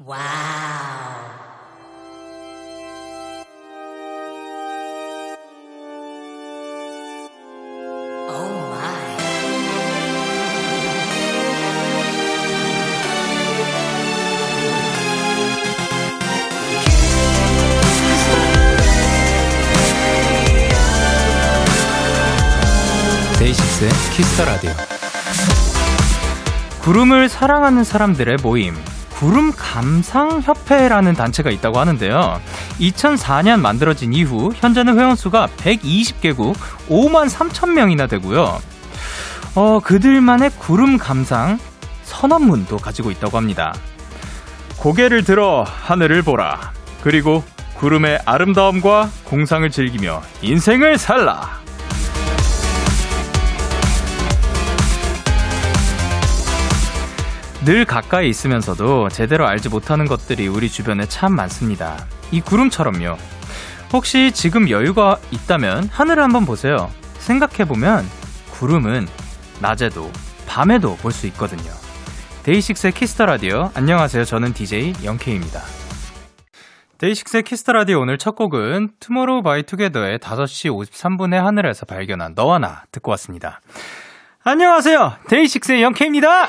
와우. 오 마이. 데이식스의 키스터 라디오. 구름을 사랑하는 사람들의 모임. 구름 감상 협회라는 단체가 있다고 하는데요. 2004년 만들어진 이후 현재는 회원 수가 120개국 5만 3천 명이나 되고요. 어, 그들만의 구름 감상 선언문도 가지고 있다고 합니다. 고개를 들어 하늘을 보라. 그리고 구름의 아름다움과 공상을 즐기며 인생을 살라. 늘 가까이 있으면서도 제대로 알지 못하는 것들이 우리 주변에 참 많습니다. 이 구름처럼요. 혹시 지금 여유가 있다면 하늘을 한번 보세요. 생각해보면 구름은 낮에도 밤에도 볼 수 있거든요. 데이식스의 Kiss the Radio. 안녕하세요. 저는 DJ 영케이입니다. 데이식스의 Kiss the Radio 오늘 첫 곡은 투모로우 바이 투게더의 5시 53분의 하늘에서 발견한 너와 나 듣고 왔습니다. 안녕하세요. 데이식스의 영케이입니다.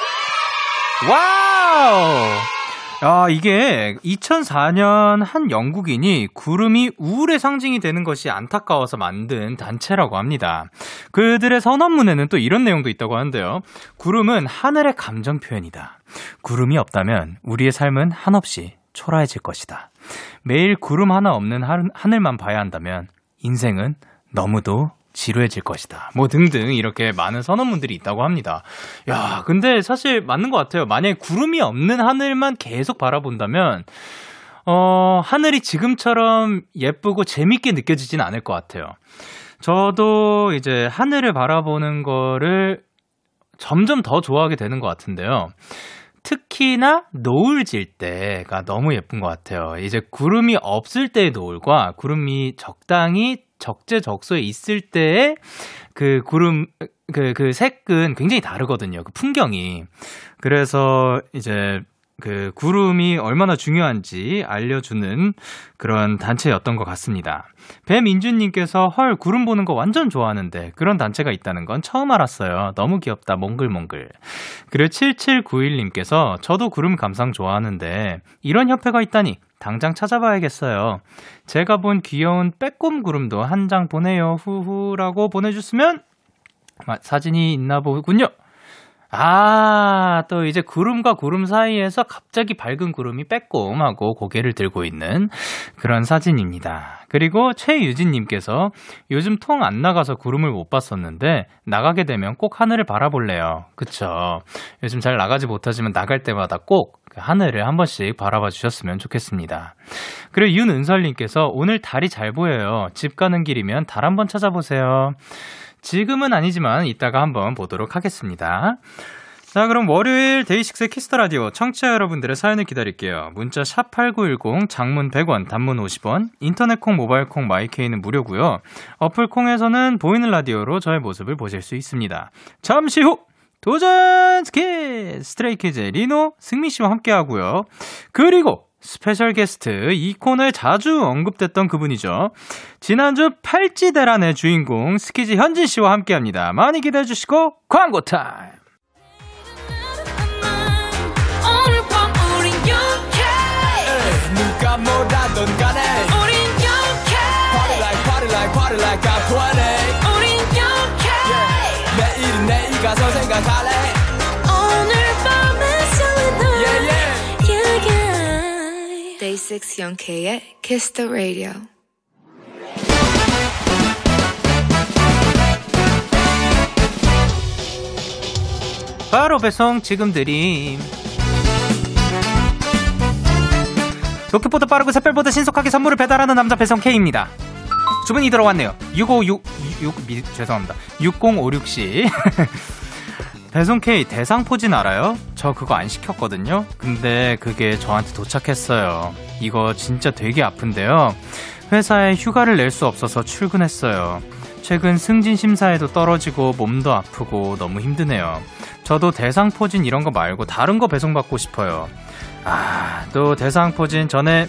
와우! 아, 이게 2004년 한 영국인이 구름이 우울의 상징이 되는 것이 안타까워서 만든 단체라고 합니다. 그들의 선언문에는 또 이런 내용도 있다고 하는데요. 구름은 하늘의 감정 표현이다. 구름이 없다면 우리의 삶은 한없이 초라해질 것이다. 매일 구름 하나 없는 하늘만 봐야 한다면 인생은 너무도 지루해질 것이다. 뭐 등등 이렇게 많은 선언문들이 있다고 합니다. 야, 근데 사실 맞는 것 같아요. 만약에 구름이 없는 하늘만 계속 바라본다면, 어, 하늘이 지금처럼 예쁘고 재밌게 느껴지진 않을 것 같아요. 저도 이제 하늘을 바라보는 거를 점점 더 좋아하게 되는 것 같은데요. 특히나 노을 질 때가 너무 예쁜 것 같아요. 이제 구름이 없을 때의 노을과 구름이 적당히 적재적소에 있을 때의 그 구름 그, 그 색은 굉장히 다르거든요. 그 풍경이. 그래서 이제 그 구름이 얼마나 중요한지 알려주는 그런 단체였던 것 같습니다. 배민주님께서 헐 구름 보는 거 완전 좋아하는데 그런 단체가 있다는 건 처음 알았어요. 너무 귀엽다 몽글몽글. 그리고 7791님께서 저도 구름 감상 좋아하는데 이런 협회가 있다니 당장 찾아봐야겠어요. 제가 본 귀여운 빼꼼 구름도 한 장 보내요. 후후라고 보내주시면 사진이 있나 보군요. 아, 또 이제 구름과 구름 사이에서 갑자기 밝은 구름이 빼꼼하고 고개를 들고 있는 그런 사진입니다. 그리고 최유진님께서 요즘 통 안 나가서 구름을 못 봤었는데 나가게 되면 꼭 하늘을 바라볼래요. 그쵸. 요즘 잘 나가지 못하지만 나갈 때마다 꼭그 하늘을 한 번씩 바라봐 주셨으면 좋겠습니다. 그리고 윤은설님께서 오늘 달이 잘 보여요. 집 가는 길이면 달 한번 찾아보세요. 지금은 아니지만 이따가 한번 보도록 하겠습니다. 자, 그럼 월요일 데이식스의 Kiss the Radio 청취자 여러분들의 사연을 기다릴게요. 문자 샵 8910 장문 100원, 단문 50원, 인터넷 콩, 모바일 콩, My K는 무료고요. 어플 콩에서는 보이는 라디오로 저의 모습을 보실 수 있습니다. 잠시 후 도전 스킬 스트레이키즈의 리노 승민 씨와 함께 하고요. 그리고 special guest 이 코너에 자주 언급됐던 그분이죠. 지난주 팔찌대란의 주인공 스키즈 현진 씨와 함께합니다. 많이 기대해 주시고 광고 타임. 누가 뭐라던 간에 우린 영케 Party like party like party like I'm 20 우린 영케 yeah. 내일은 내일 가서 생각할래 yeah. Day 6 영케의 Kiss the Radio 바로 배송 지금 드림 로켓보다 빠르고 샛별보다 신속하게 선물을 배달하는 남자 배송 K입니다. 주문이 들어왔네요. 656, 6, 미, 죄송합니다. 6056씨. 배송 K 대상포진 알아요? 저 그거 안 시켰거든요? 근데 그게 저한테 도착했어요. 이거 진짜 되게 아픈데요. 회사에 휴가를 낼 수 없어서 출근했어요. 최근 승진 심사에도 떨어지고 몸도 아프고 너무 힘드네요. 저도 대상포진 이런 거 말고 다른 거 배송받고 싶어요. 아, 또 대상포진 전에,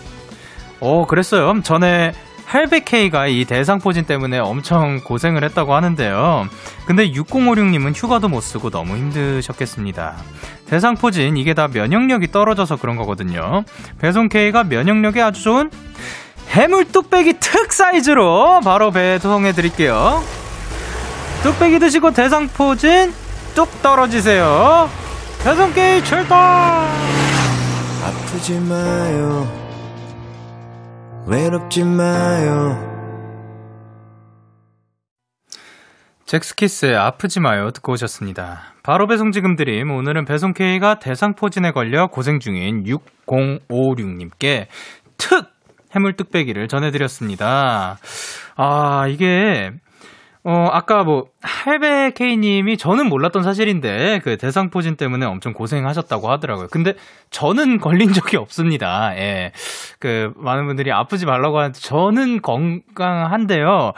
오, 그랬어요. 전에 할베케이가 이 대상포진 때문에 엄청 고생을 했다고 하는데요. 근데 6056님은 휴가도 못 쓰고 너무 힘드셨겠습니다. 대상포진, 이게 다 면역력이 떨어져서 그런 거거든요. 배송K가 면역력이 아주 좋은 해물 뚝배기 특 사이즈로 바로 배송해 드릴게요. 뚝배기 드시고 대상포진 뚝 떨어지세요. 배송K 출동! 아프지 마요. 외롭지 마요. 잭스키스의 아프지 마요 듣고 오셨습니다. 바로 배송 지금 드림 오늘은 배송 K가 대상 포진에 걸려 고생 중인 6056님께 특 해물 뚝배기를 전해드렸습니다. 아 이게 어, 아까 뭐, 할배 K님이 저는 몰랐던 사실인데, 그 대상포진 때문에 엄청 고생하셨다고 하더라고요. 근데 저는 걸린 적이 없습니다. 예. 그, 많은 분들이 아프지 말라고 하는데, 저는 건강한데요.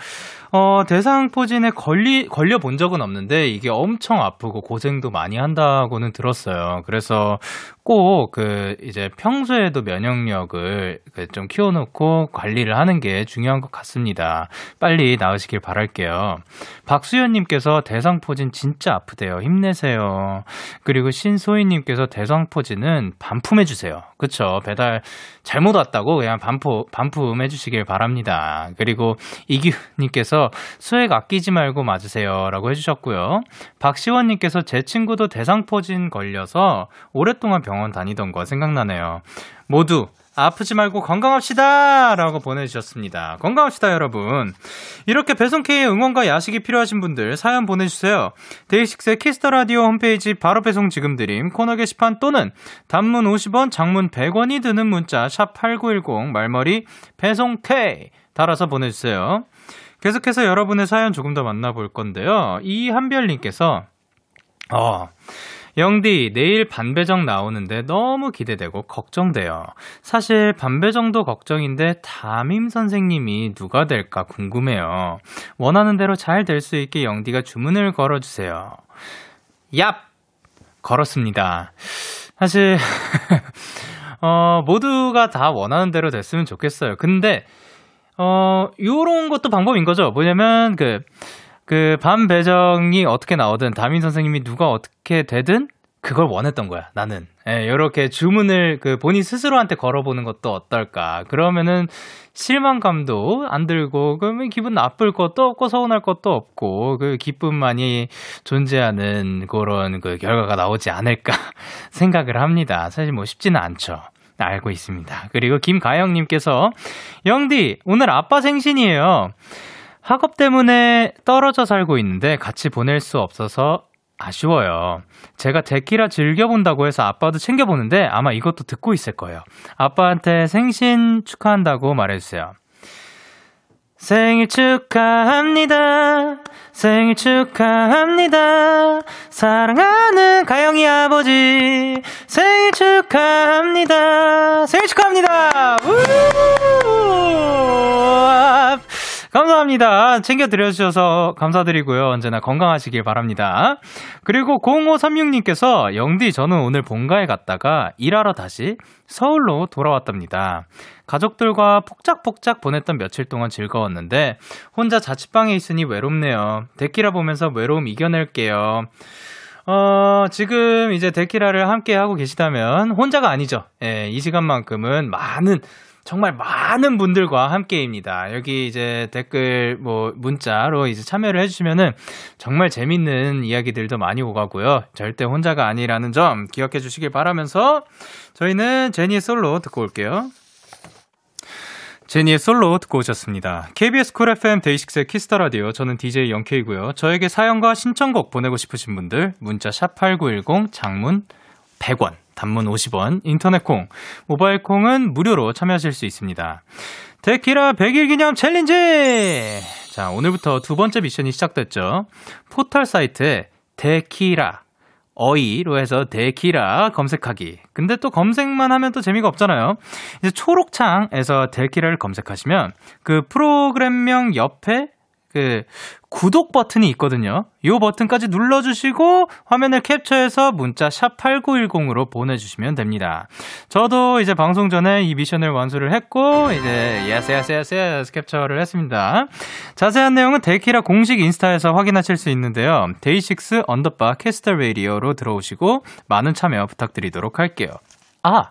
어, 대상포진에 걸리, 걸려본 적은 없는데, 이게 엄청 아프고 고생도 많이 한다고는 들었어요. 그래서 꼭 그, 이제 평소에도 면역력을 그좀 키워놓고 관리를 하는 게 중요한 것 같습니다. 빨리 나으시길 바랄게요. 박수현님께서 대상포진 진짜 아프대요. 힘내세요. 그리고 신소희님께서 대상포진은 반품해주세요. 그쵸. 배달 잘못 왔다고 그냥 반품, 반품해주시길 바랍니다. 그리고 이기훈님께서 수액 아끼지 말고 맞으세요. 라고 해주셨고요. 박시원님께서 제 친구도 대상포진 걸려서 오랫동안 병원 다니던 거 생각나네요. 모두 아프지 말고 건강합시다! 라고 보내주셨습니다. 건강합시다, 여러분. 이렇게 배송K의 응원과 야식이 필요하신 분들 사연 보내주세요. 데이식스의 Kiss the Radio 홈페이지 바로 배송 지금 드림 코너 게시판 또는 단문 50원, 장문 100원이 드는 문자 샵8910 말머리 배송K 달아서 보내주세요. 계속해서 여러분의 사연 조금 더 만나볼 건데요. 이한별님께서, 어, 영디, 내일 반배정 나오는데 너무 기대되고 걱정돼요. 사실 반배정도 걱정인데 담임 선생님이 누가 될까 궁금해요. 원하는 대로 잘 될 수 있게 영디가 주문을 걸어주세요. 얍! 걸었습니다. 사실, 어, 모두가 다 원하는 대로 됐으면 좋겠어요. 근데, 어, 요런 것도 방법인 거죠. 뭐냐면, 그, 그, 반 배정이 어떻게 나오든, 담임 선생님이 누가 어떻게 되든, 그걸 원했던 거야, 나는. 예, 요렇게 주문을 그 본인 스스로한테 걸어보는 것도 어떨까. 그러면은 실망감도 안 들고, 그러면 기분 나쁠 것도 없고, 서운할 것도 없고, 그 기쁨만이 존재하는 그런 그 결과가 나오지 않을까 생각을 합니다. 사실 뭐 쉽지는 않죠. 알고 있습니다. 그리고 김가영님께서, 영디, 오늘 아빠 생신이에요. 학업 때문에 떨어져 살고 있는데 같이 보낼 수 없어서 아쉬워요. 제가 데키라 즐겨본다고 해서 아빠도 챙겨보는데 아마 이것도 듣고 있을 거예요. 아빠한테 생신 축하한다고 말해주세요. 생일 축하합니다. 생일 축하합니다. 사랑하는 가영이 아버지. 생일 축하합니다. 생일 축하합니다. 감사합니다. 챙겨드려주셔서 감사드리고요. 언제나 건강하시길 바랍니다. 그리고 0536님께서 영디 저는 오늘 본가에 갔다가 일하러 다시 서울로 돌아왔답니다. 가족들과 폭작폭작 보냈던 며칠 동안 즐거웠는데 혼자 자취방에 있으니 외롭네요. 데키라 보면서 외로움 이겨낼게요. 어, 지금 이제 데키라를 함께 하고 계시다면 혼자가 아니죠. 예, 이 시간만큼은 많은 정말 많은 분들과 함께입니다. 여기 이제 댓글 뭐 문자로 이제 참여를 해주시면은 정말 재밌는 이야기들도 많이 오가고요. 절대 혼자가 아니라는 점 기억해 주시길 바라면서 저희는 제니의 솔로 듣고 올게요. 제니의 솔로 듣고 오셨습니다. KBS 쿨 FM 데이식스의 키스 더 라디오. 저는 DJ 영케이고요. 저에게 사연과 신청곡 보내고 싶으신 분들 문자 샵 #8910 장문 100원. 단문 50원, 인터넷 콩, 모바일 콩은 무료로 참여하실 수 있습니다. 데키라 100일 기념 챌린지! 자, 오늘부터 두 번째 미션이 시작됐죠. 포털 사이트에 데키라, 어이로 해서 데키라 검색하기. 근데 또 검색만 하면 또 재미가 없잖아요. 이제 초록창에서 데키라를 검색하시면 그 프로그램명 옆에 그 구독 버튼이 있거든요. 요 버튼까지 눌러주시고 화면을 캡처해서 문자 샵 8910으로 보내주시면 됩니다. 저도 이제 방송 전에 이 미션을 완수를 했고 이제 yes yes yes yes 캡처를 했습니다. 자세한 내용은 데키라 공식 인스타에서 확인하실 수 있는데요. 데이식스 언더바 kiss the radio로 들어오시고 많은 참여 부탁드리도록 할게요. 아!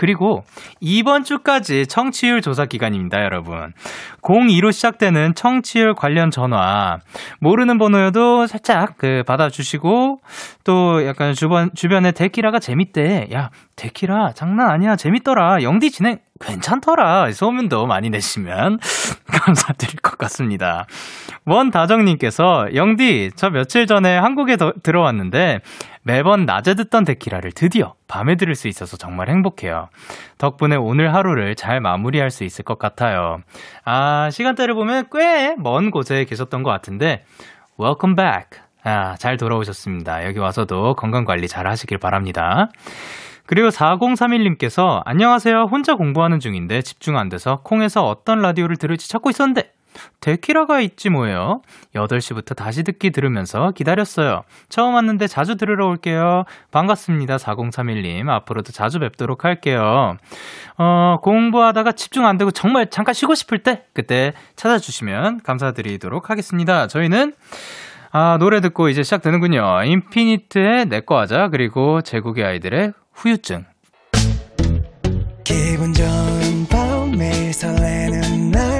그리고 이번 주까지 청취율 조사 기간입니다, 여러분. 02로 시작되는 청취율 관련 전화 모르는 번호여도 살짝 그 받아주시고 또 약간 주변 주변에 데키라가 재밌대. 야 데키라 장난 아니야 재밌더라. 영디 진행 괜찮더라. 소문도 많이 내시면 감사드릴 것 같습니다. 원다정님께서 영디 저 며칠 전에 한국에 더, 들어왔는데 매번 낮에 듣던 데키라를 드디어 밤에 들을 수 있어서 정말 행복해요. 덕분에 오늘 하루를 잘 마무리할 수 있을 것 같아요. 아, 시간대를 보면 꽤 먼 곳에 계셨던 것 같은데, welcome back. 아, 잘 돌아오셨습니다. 여기 와서도 건강 관리 잘 하시길 바랍니다. 그리고 4031님께서 안녕하세요. 혼자 공부하는 중인데 집중 안 돼서 콩에서 어떤 라디오를 들을지 찾고 있었는데 데키라가 있지 뭐예요. 8시부터 다시 듣기 들으면서 기다렸어요. 처음 왔는데 자주 들으러 올게요. 반갑습니다. 4031님. 앞으로도 자주 뵙도록 할게요. 어, 공부하다가 집중 안 되고 정말 잠깐 쉬고 싶을 때 그때 찾아주시면 감사드리도록 하겠습니다. 저희는 아, 노래 듣고 이제 시작되는군요. 인피니트의 내꺼 하자 그리고 제국의 아이들의 후유증. 기분 좋은 밤 매일 설레는 날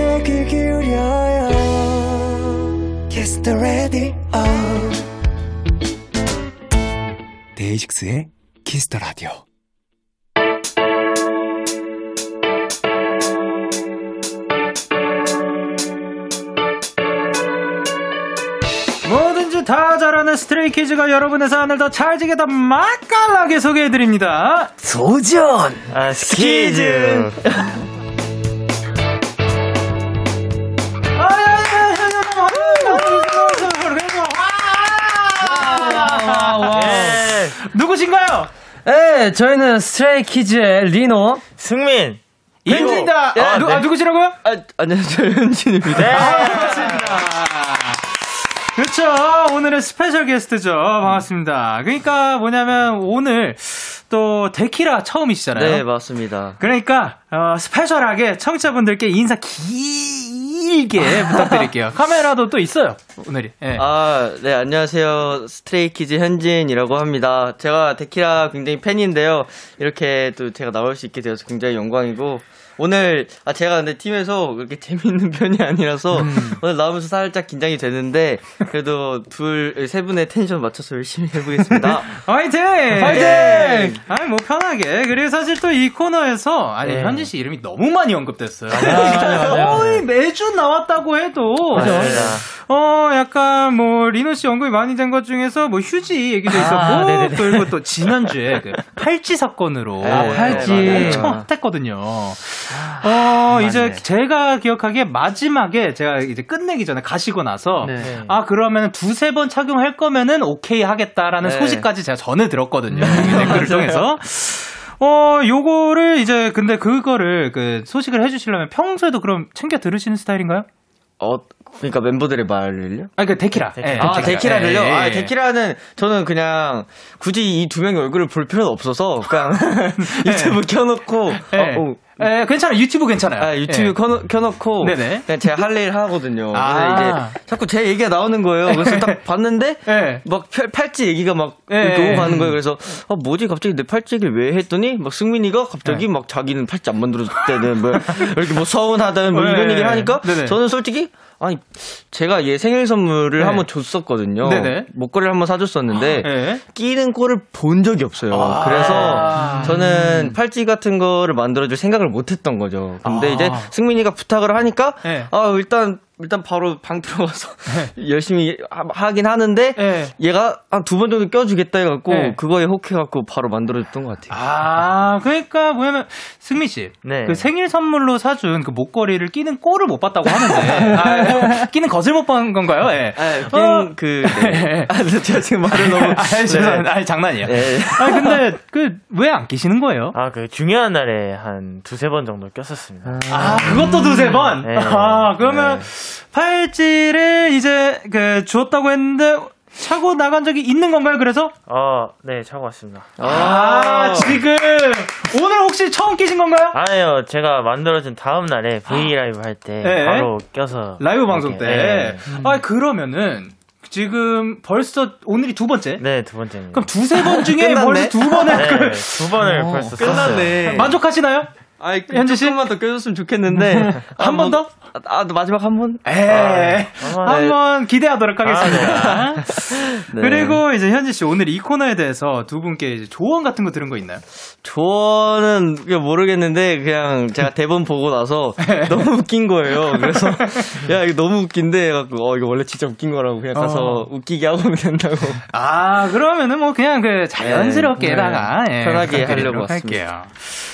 the Radio 데이식스의 Kiss the Radio 뭐든지 다 잘하는 스트레이 키즈가 여러분의 사연을 더 찰지게 더 맛깔나게 소개해드립니다. 도전! 아, 스키즈. 누구신가요? 네, 저희는 스트레이 키즈의 리노. 승민. 현진입니다. 예, 아, 누, 네. 아, 누구시라고요? 아, 안녕하세요. 현진입니다. 반갑습니다. 그렇죠. 오늘은 스페셜 게스트죠. 반갑습니다. 그러니까 뭐냐면 오늘 또 데키라 처음이시잖아요. 네, 맞습니다. 그러니까 어, 스페셜하게 청취자분들께 인사 길게 부탁드릴게요. 카메라도 또 있어요. 오늘이. 예. 아, 네, 안녕하세요. 스트레이 키즈 현진이라고 합니다. 제가 데키라 굉장히 팬인데요. 이렇게 또 제가 나올 수 있게 되어서 굉장히 영광이고, 오늘, 아, 제가 근데 팀에서 그렇게 재밌는 편이 아니라서, 오늘 나오면서 살짝 긴장이 되는데, 그래도 둘, 세 분의 텐션 맞춰서 열심히 해보겠습니다. 화이팅! 화이팅! 아니, 뭐, 편하게. 그리고 사실 또 이 코너에서, 아니, 네. 현진 씨 이름이 너무 많이 언급됐어요. 맞아요. 거의 매주 나왔다고 해도. 맞습니다. 어, 약간 뭐, 리노 씨 언급이 많이 된 것 중에서 뭐, 휴지 얘기도 있었고, 네네네. 그리고 또 지난주에 그 팔찌 사건으로. 아, 팔찌. 네, 엄청 핫했거든요. 어, 이제 제가 기억하기에 마지막에 제가 이제 끝내기 전에 가시고 나서, 네. 아, 그러면 두세 번 착용할 거면은 오케이 하겠다라는 네. 소식까지 제가 전해 들었거든요. 댓글을 통해서. 어, 요거를 이제 근데 그거를 그 소식을 해 주시려면 평소에도 그럼 챙겨 들으시는 스타일인가요? 어, 그러니까 멤버들의 말을요? 아니, 그 데키라. 예, 아, 데키라. 데키라를요? 예, 예, 아, 예. 데키라는 저는 그냥 굳이 이 두 명의 얼굴을 볼 필요는 없어서 그냥 유튜브 켜놓고 예. 어, 어, 예, 괜찮아요. 유튜브 괜찮아요. 아, 유튜브 예. 켜놓, 켜놓고 네네. 그냥 제가 할 일 하거든요. 아. 그래서 이제 자꾸 제 얘기가 나오는 거예요. 그래서 딱 봤는데 예. 막 팔, 팔찌 얘기가 막 예. 오고 가는 거예요. 그래서 아, 뭐지 갑자기 내 팔찌 얘기를 왜 했더니 막 승민이가 갑자기 네. 막 자기는 팔찌 안 만들어줬다는 뭐 이렇게 뭐 서운하다는 뭐 예. 이런 얘기를 하니까 네네. 저는 솔직히 아니 제가 얘 생일 선물을 네. 한번 줬었거든요. 네네. 목걸이를 한번 사줬었는데 예. 끼는 꼴을 본 적이 없어요. 아. 그래서 저는 팔찌 같은 거를 만들어줄 생각을 못했던 거죠. 근데 아. 이제 승민이가 부탁을 하니까 네. 아 일단 일단 바로 방 들어가서 열심히 하, 긴 하는데 네. 얘가 한 두 번 정도 껴주겠다 해갖고 네. 그거에 혹해갖고 바로 만들어줬던 것 같아요. 아, 그러니까 뭐냐면 승민 씨, 네. 그 생일 선물로 사준 그 목걸이를 끼는 꼴을 못 봤다고 하는데, 아, 끼는 것을 못 본 건가요? 예. 아, 어. 그 네. 아, 근데 제가 지금 말을 너무 아, 죄송합니다. 아, 장난이에요. 네. 아, 근데 그 왜 안 끼시는 거예요? 아, 그 중요한 날에 한 두세 번 정도 꼈었습니다. 아, 그것도 두세 번? 네. 아, 그러면 팔찌를 이제 그 주었다고 했는데 차고 나간 적이 있는 건가요, 그래서? 어, 네, 차고 왔습니다. 아, 지금 오늘 혹시 처음 끼신 건가요? 아니요, 제가 만들어준 다음 날에 V 라이브 할때 네. 바로 껴서 라이브 방송 때. 네. 아, 그러면은 지금 벌써 오늘이 두 번째? 네, 두 번째입니다. 그럼 두세 번 중에. 벌써 두 번을 네, 그두 번을 벌써 썼어요. 끝났네. 만족하시나요? 아, 현지 씨? 조금만 더 껴줬으면 좋겠는데 한 번 더? 아, 마지막 한 번? 에 네. 한번 기대하도록 하겠습니다. 네. 그리고 이제 현지 씨 오늘 이 코너에 대해서 두 분께 이제 조언 같은 거 들은 거 있나요? 조언은 모르겠는데 그냥 제가 대본 보고 나서 너무 웃긴 거예요. 그래서 야 이거 너무 웃긴데 해갖고 어 이거 원래 진짜 웃긴 거라고 그냥 가서 어. 웃기게 하고 된다고. 아 그러면은 뭐 그냥 그 자연스럽게다가 네. 예, 편하게 하려고 왔습니다. 할게요.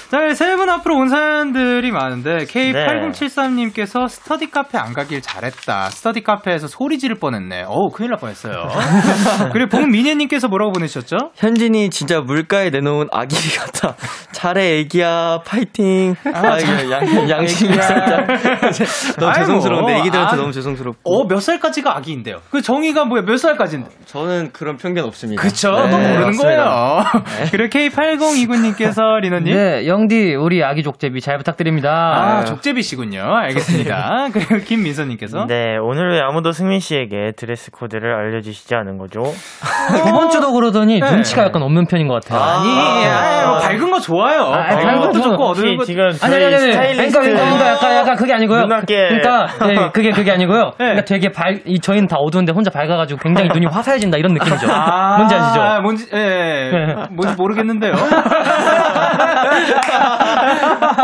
자, 세분 앞으로 온 사연들이 많은데 K8073님께서 스터디 카페 안 가길 잘했다. 스터디 카페에서 소리 지를 뻔했네. 어우, 큰일 날 뻔했어요. 그리고 봉민혜님께서 뭐라고 보내셨죠? 현진이 진짜 물가에 내놓은 아기 같아. 잘해 애기야 파이팅. 아, 이거 양, 양심이 살짝 너무 아이, 죄송스러운데 뭐. 애기들한테 아, 너무 죄송스럽고. 어, 몇 살까지가 아기인데요? 그 정의가 뭐야? 몇 살까지인데? 저는 그런 편견 없습니다. 그쵸? 네, 또 모르는 맞습니다. 거예요. 그리고 K8029님께서 리노님. 네, 영디, 우리 아기 족제비 잘 부탁드립니다. 아, 족제비시군요. 알겠습니다. 그리고 김민서님께서. 네, 오늘 왜 아무도 승민 씨에게 드레스 코드를 알려주시지 않은 거죠? 이번 주도 그러더니 네. 눈치가 약간 없는 편인 것 같아요. 아니, 아이, 뭐 밝은 거 좋아요. 아, 밝은 밝은 것도 거 좋고 어두운 거. 지금 아니, 아니, 아니, 그러니까, 그러니까 약간, 약간 그게 아니고요. 눈앞에 그러니까, 네, 그게, 그게 아니고요. 네. 그러니까 되게 밝, 이, 저희는 다 어두운데 혼자 밝아가지고 굉장히 눈이 화사해진다 이런 느낌이죠. 아, 뭔지 아시죠? 뭔지, 예, 예. 뭔지 모르겠는데요.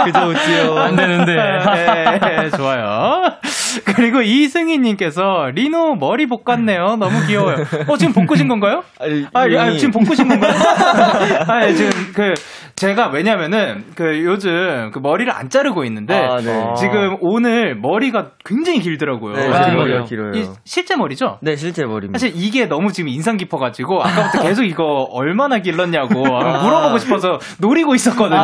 그저 웃지요. 안 되는데. 예, 예, 좋아요. 그리고 이승희님께서 리노 머리 볶았네요. 너무 귀여워요. 어, 지금 볶으신 건가요? 아니, 아, 이미- 아, 지금 볶으신 건가요? 아, 예, 지금 그 제가 왜냐면은 그 요즘 그 머리를 안 자르고 있는데 아, 네. 지금 오늘 머리가 굉장히 길더라고요. 네, 제 머리가 이- 길어요. 이 실제 머리죠? 네 실제 머리입니다. 사실 이게 너무 지금 인상 깊어가지고 아까부터 계속 이거 얼마나 길렀냐고 한번 물어보고 싶어서 노리고 있었거든요.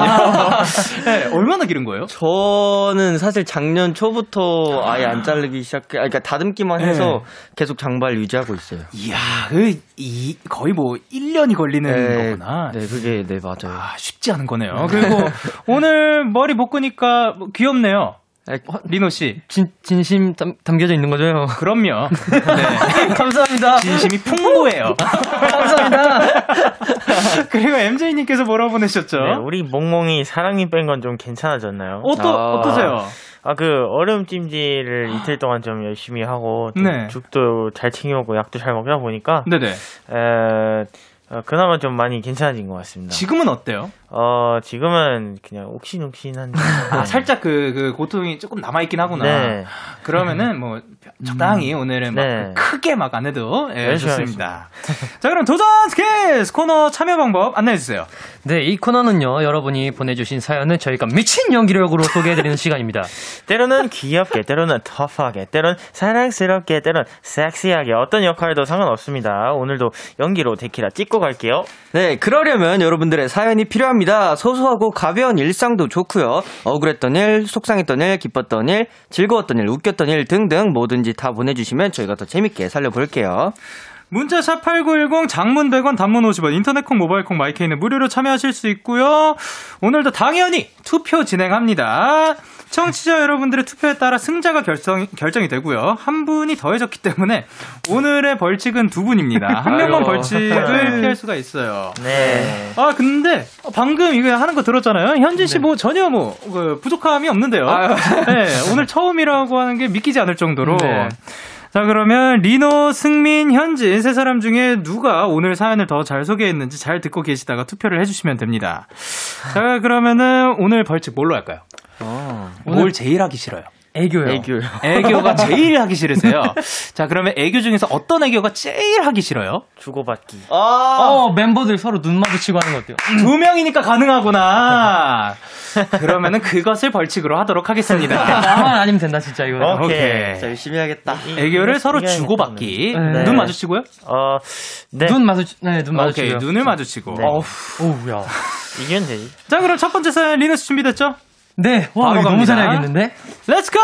네, 얼마나 기른 거예요? 저는 사실 작년 초부터 아예 안 자르기 시작해, 아, 그러니까 다듬기만 해서 네. 계속 장발 유지하고 있어요. 이야, 그, 이, 거의 뭐 1년이 걸리는 네, 거구나. 네, 그게 네 맞아요. 아, 쉽지 않은 거네요. 그리고 오늘 머리 볶으니까 뭐 귀엽네요. 아, 리노 씨. 진, 진심 담, 담겨져 있는 거죠? 그럼요. 네. 감사합니다. 진심이 풍부해요. 감사합니다. 그리고 MJ님께서 뭐라고 보내셨죠? 네, 우리 몽몽이 사랑니 뺀 건 좀 괜찮아졌나요? 어떠, 아. 어떠세요? 아, 그, 얼음 찜질을 이틀 동안 좀 열심히 하고, 좀 네. 죽도 잘 챙겨 먹고, 약도 잘 먹다 보니까, 네네. 에, 어, 그나마 좀 많이 괜찮아진 것 같습니다. 지금은 어때요? 어, 지금은 그냥 옥신옥신한. 아, 살짝 그, 그 고통이 조금 남아있긴 하구나. 네. 그러면은 뭐 적당히 오늘은 막 네. 크게 막 안 해도 예, 열심히 좋습니다. 자 그럼 도전 스케스 코너 참여 방법 안내해 주세요. 네, 이 코너는요, 여러분이 보내주신 사연을 저희가 미친 연기력으로 소개해드리는 시간입니다. 때로는 귀엽게, 때로는 터프하게, 때로는 사랑스럽게, 때로는 섹시하게, 어떤 역할도 상관없습니다. 오늘도 연기로 데키라 찍고 갈게요. 네, 그러려면 여러분들의 사연이 필요합니다. 소소하고 가벼운 일상도 좋고요. 억울했던 일, 속상했던 일, 기뻤던 일, 즐거웠던 일, 웃겼던 일 등등 뭐든지 다 보내주시면 저희가 더 재밌게 살려볼게요. 문자 샵 #8910 장문 100원, 단문 50원, 인터넷 콩, 모바일 콩, 마이케이는 무료로 참여하실 수 있고요. 오늘도 당연히 투표 진행합니다. 청취자 여러분들의 투표에 따라 승자가 결정, 결정이 되고요. 한 분이 더해졌기 때문에 오늘의 벌칙은 두 분입니다. 한 명만. 벌칙을 피할 수가 있어요. 네. 아 근데 방금 이거 하는 거 들었잖아요. 현진 씨 뭐 전혀 뭐 그, 부족함이 없는데요. 네, 오늘 처음이라고 하는 게 믿기지 않을 정도로. 네. 자 그러면 리노, 승민, 현진 세 사람 중에 누가 오늘 사연을 더 잘 소개했는지 잘 듣고 계시다가 투표를 해주시면 됩니다. 자 그러면은 오늘 벌칙 뭘로 할까요? 뭘 제일 하기 싫어요? 애교요. 애교요. 애교가 제일 하기 싫으세요. 자, 그러면 애교 중에서 어떤 애교가 제일 하기 싫어요? 주고받기. 아, 어, 멤버들 서로 눈 마주치고 하는 거 어때요? 두 명이니까 가능하구나. 그러면은 그것을 벌칙으로 하도록 하겠습니다. 나만 아니면 된다, 진짜, 이거. 어? 오케이. 진짜 열심히 해야겠다. 애교를 서로 주고받기. 네. 눈 마주치고요? 어, 네. 눈 마주치, 네, 눈 마주치고. 오케이, 눈을 마주치고. 네. 어우. 오우야. 이기면 되지. 자, 그럼 첫 번째 사연 리너스 준비됐죠? 네, 와, 이거 너무. 잘하겠는데? Let's go!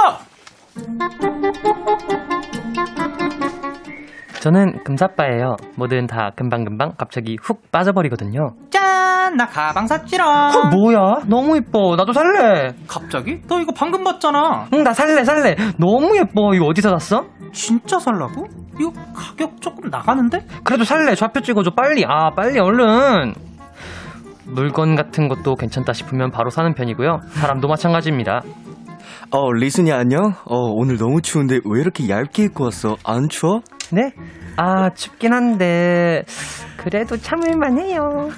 저는 금사빠예요. 뭐든 다 금방금방 갑자기 훅 빠져버리거든요. 짠! 나 가방 샀지롱. 그 뭐야? 너무 예뻐. 나도 살래. 갑자기? 너 이거 방금 봤잖아. 응, 나 살래, 살래. 너무 예뻐. 이거 어디서 샀어? 진짜 살라고? 이거 가격 조금 나가는데? 그래도 살래. 좌표 찍어줘. 빨리. 아, 빨리, 얼른. 물건 같은 것도 괜찮다 싶으면 바로 사는 편이고요. 사람도 마찬가지입니다. 어, 리순이 안녕? 어, 오늘 너무 추운데 왜 이렇게 얇게 입고 왔어? 안 추워? 네? 아, 춥긴 한데, 그래도 참을만 해요.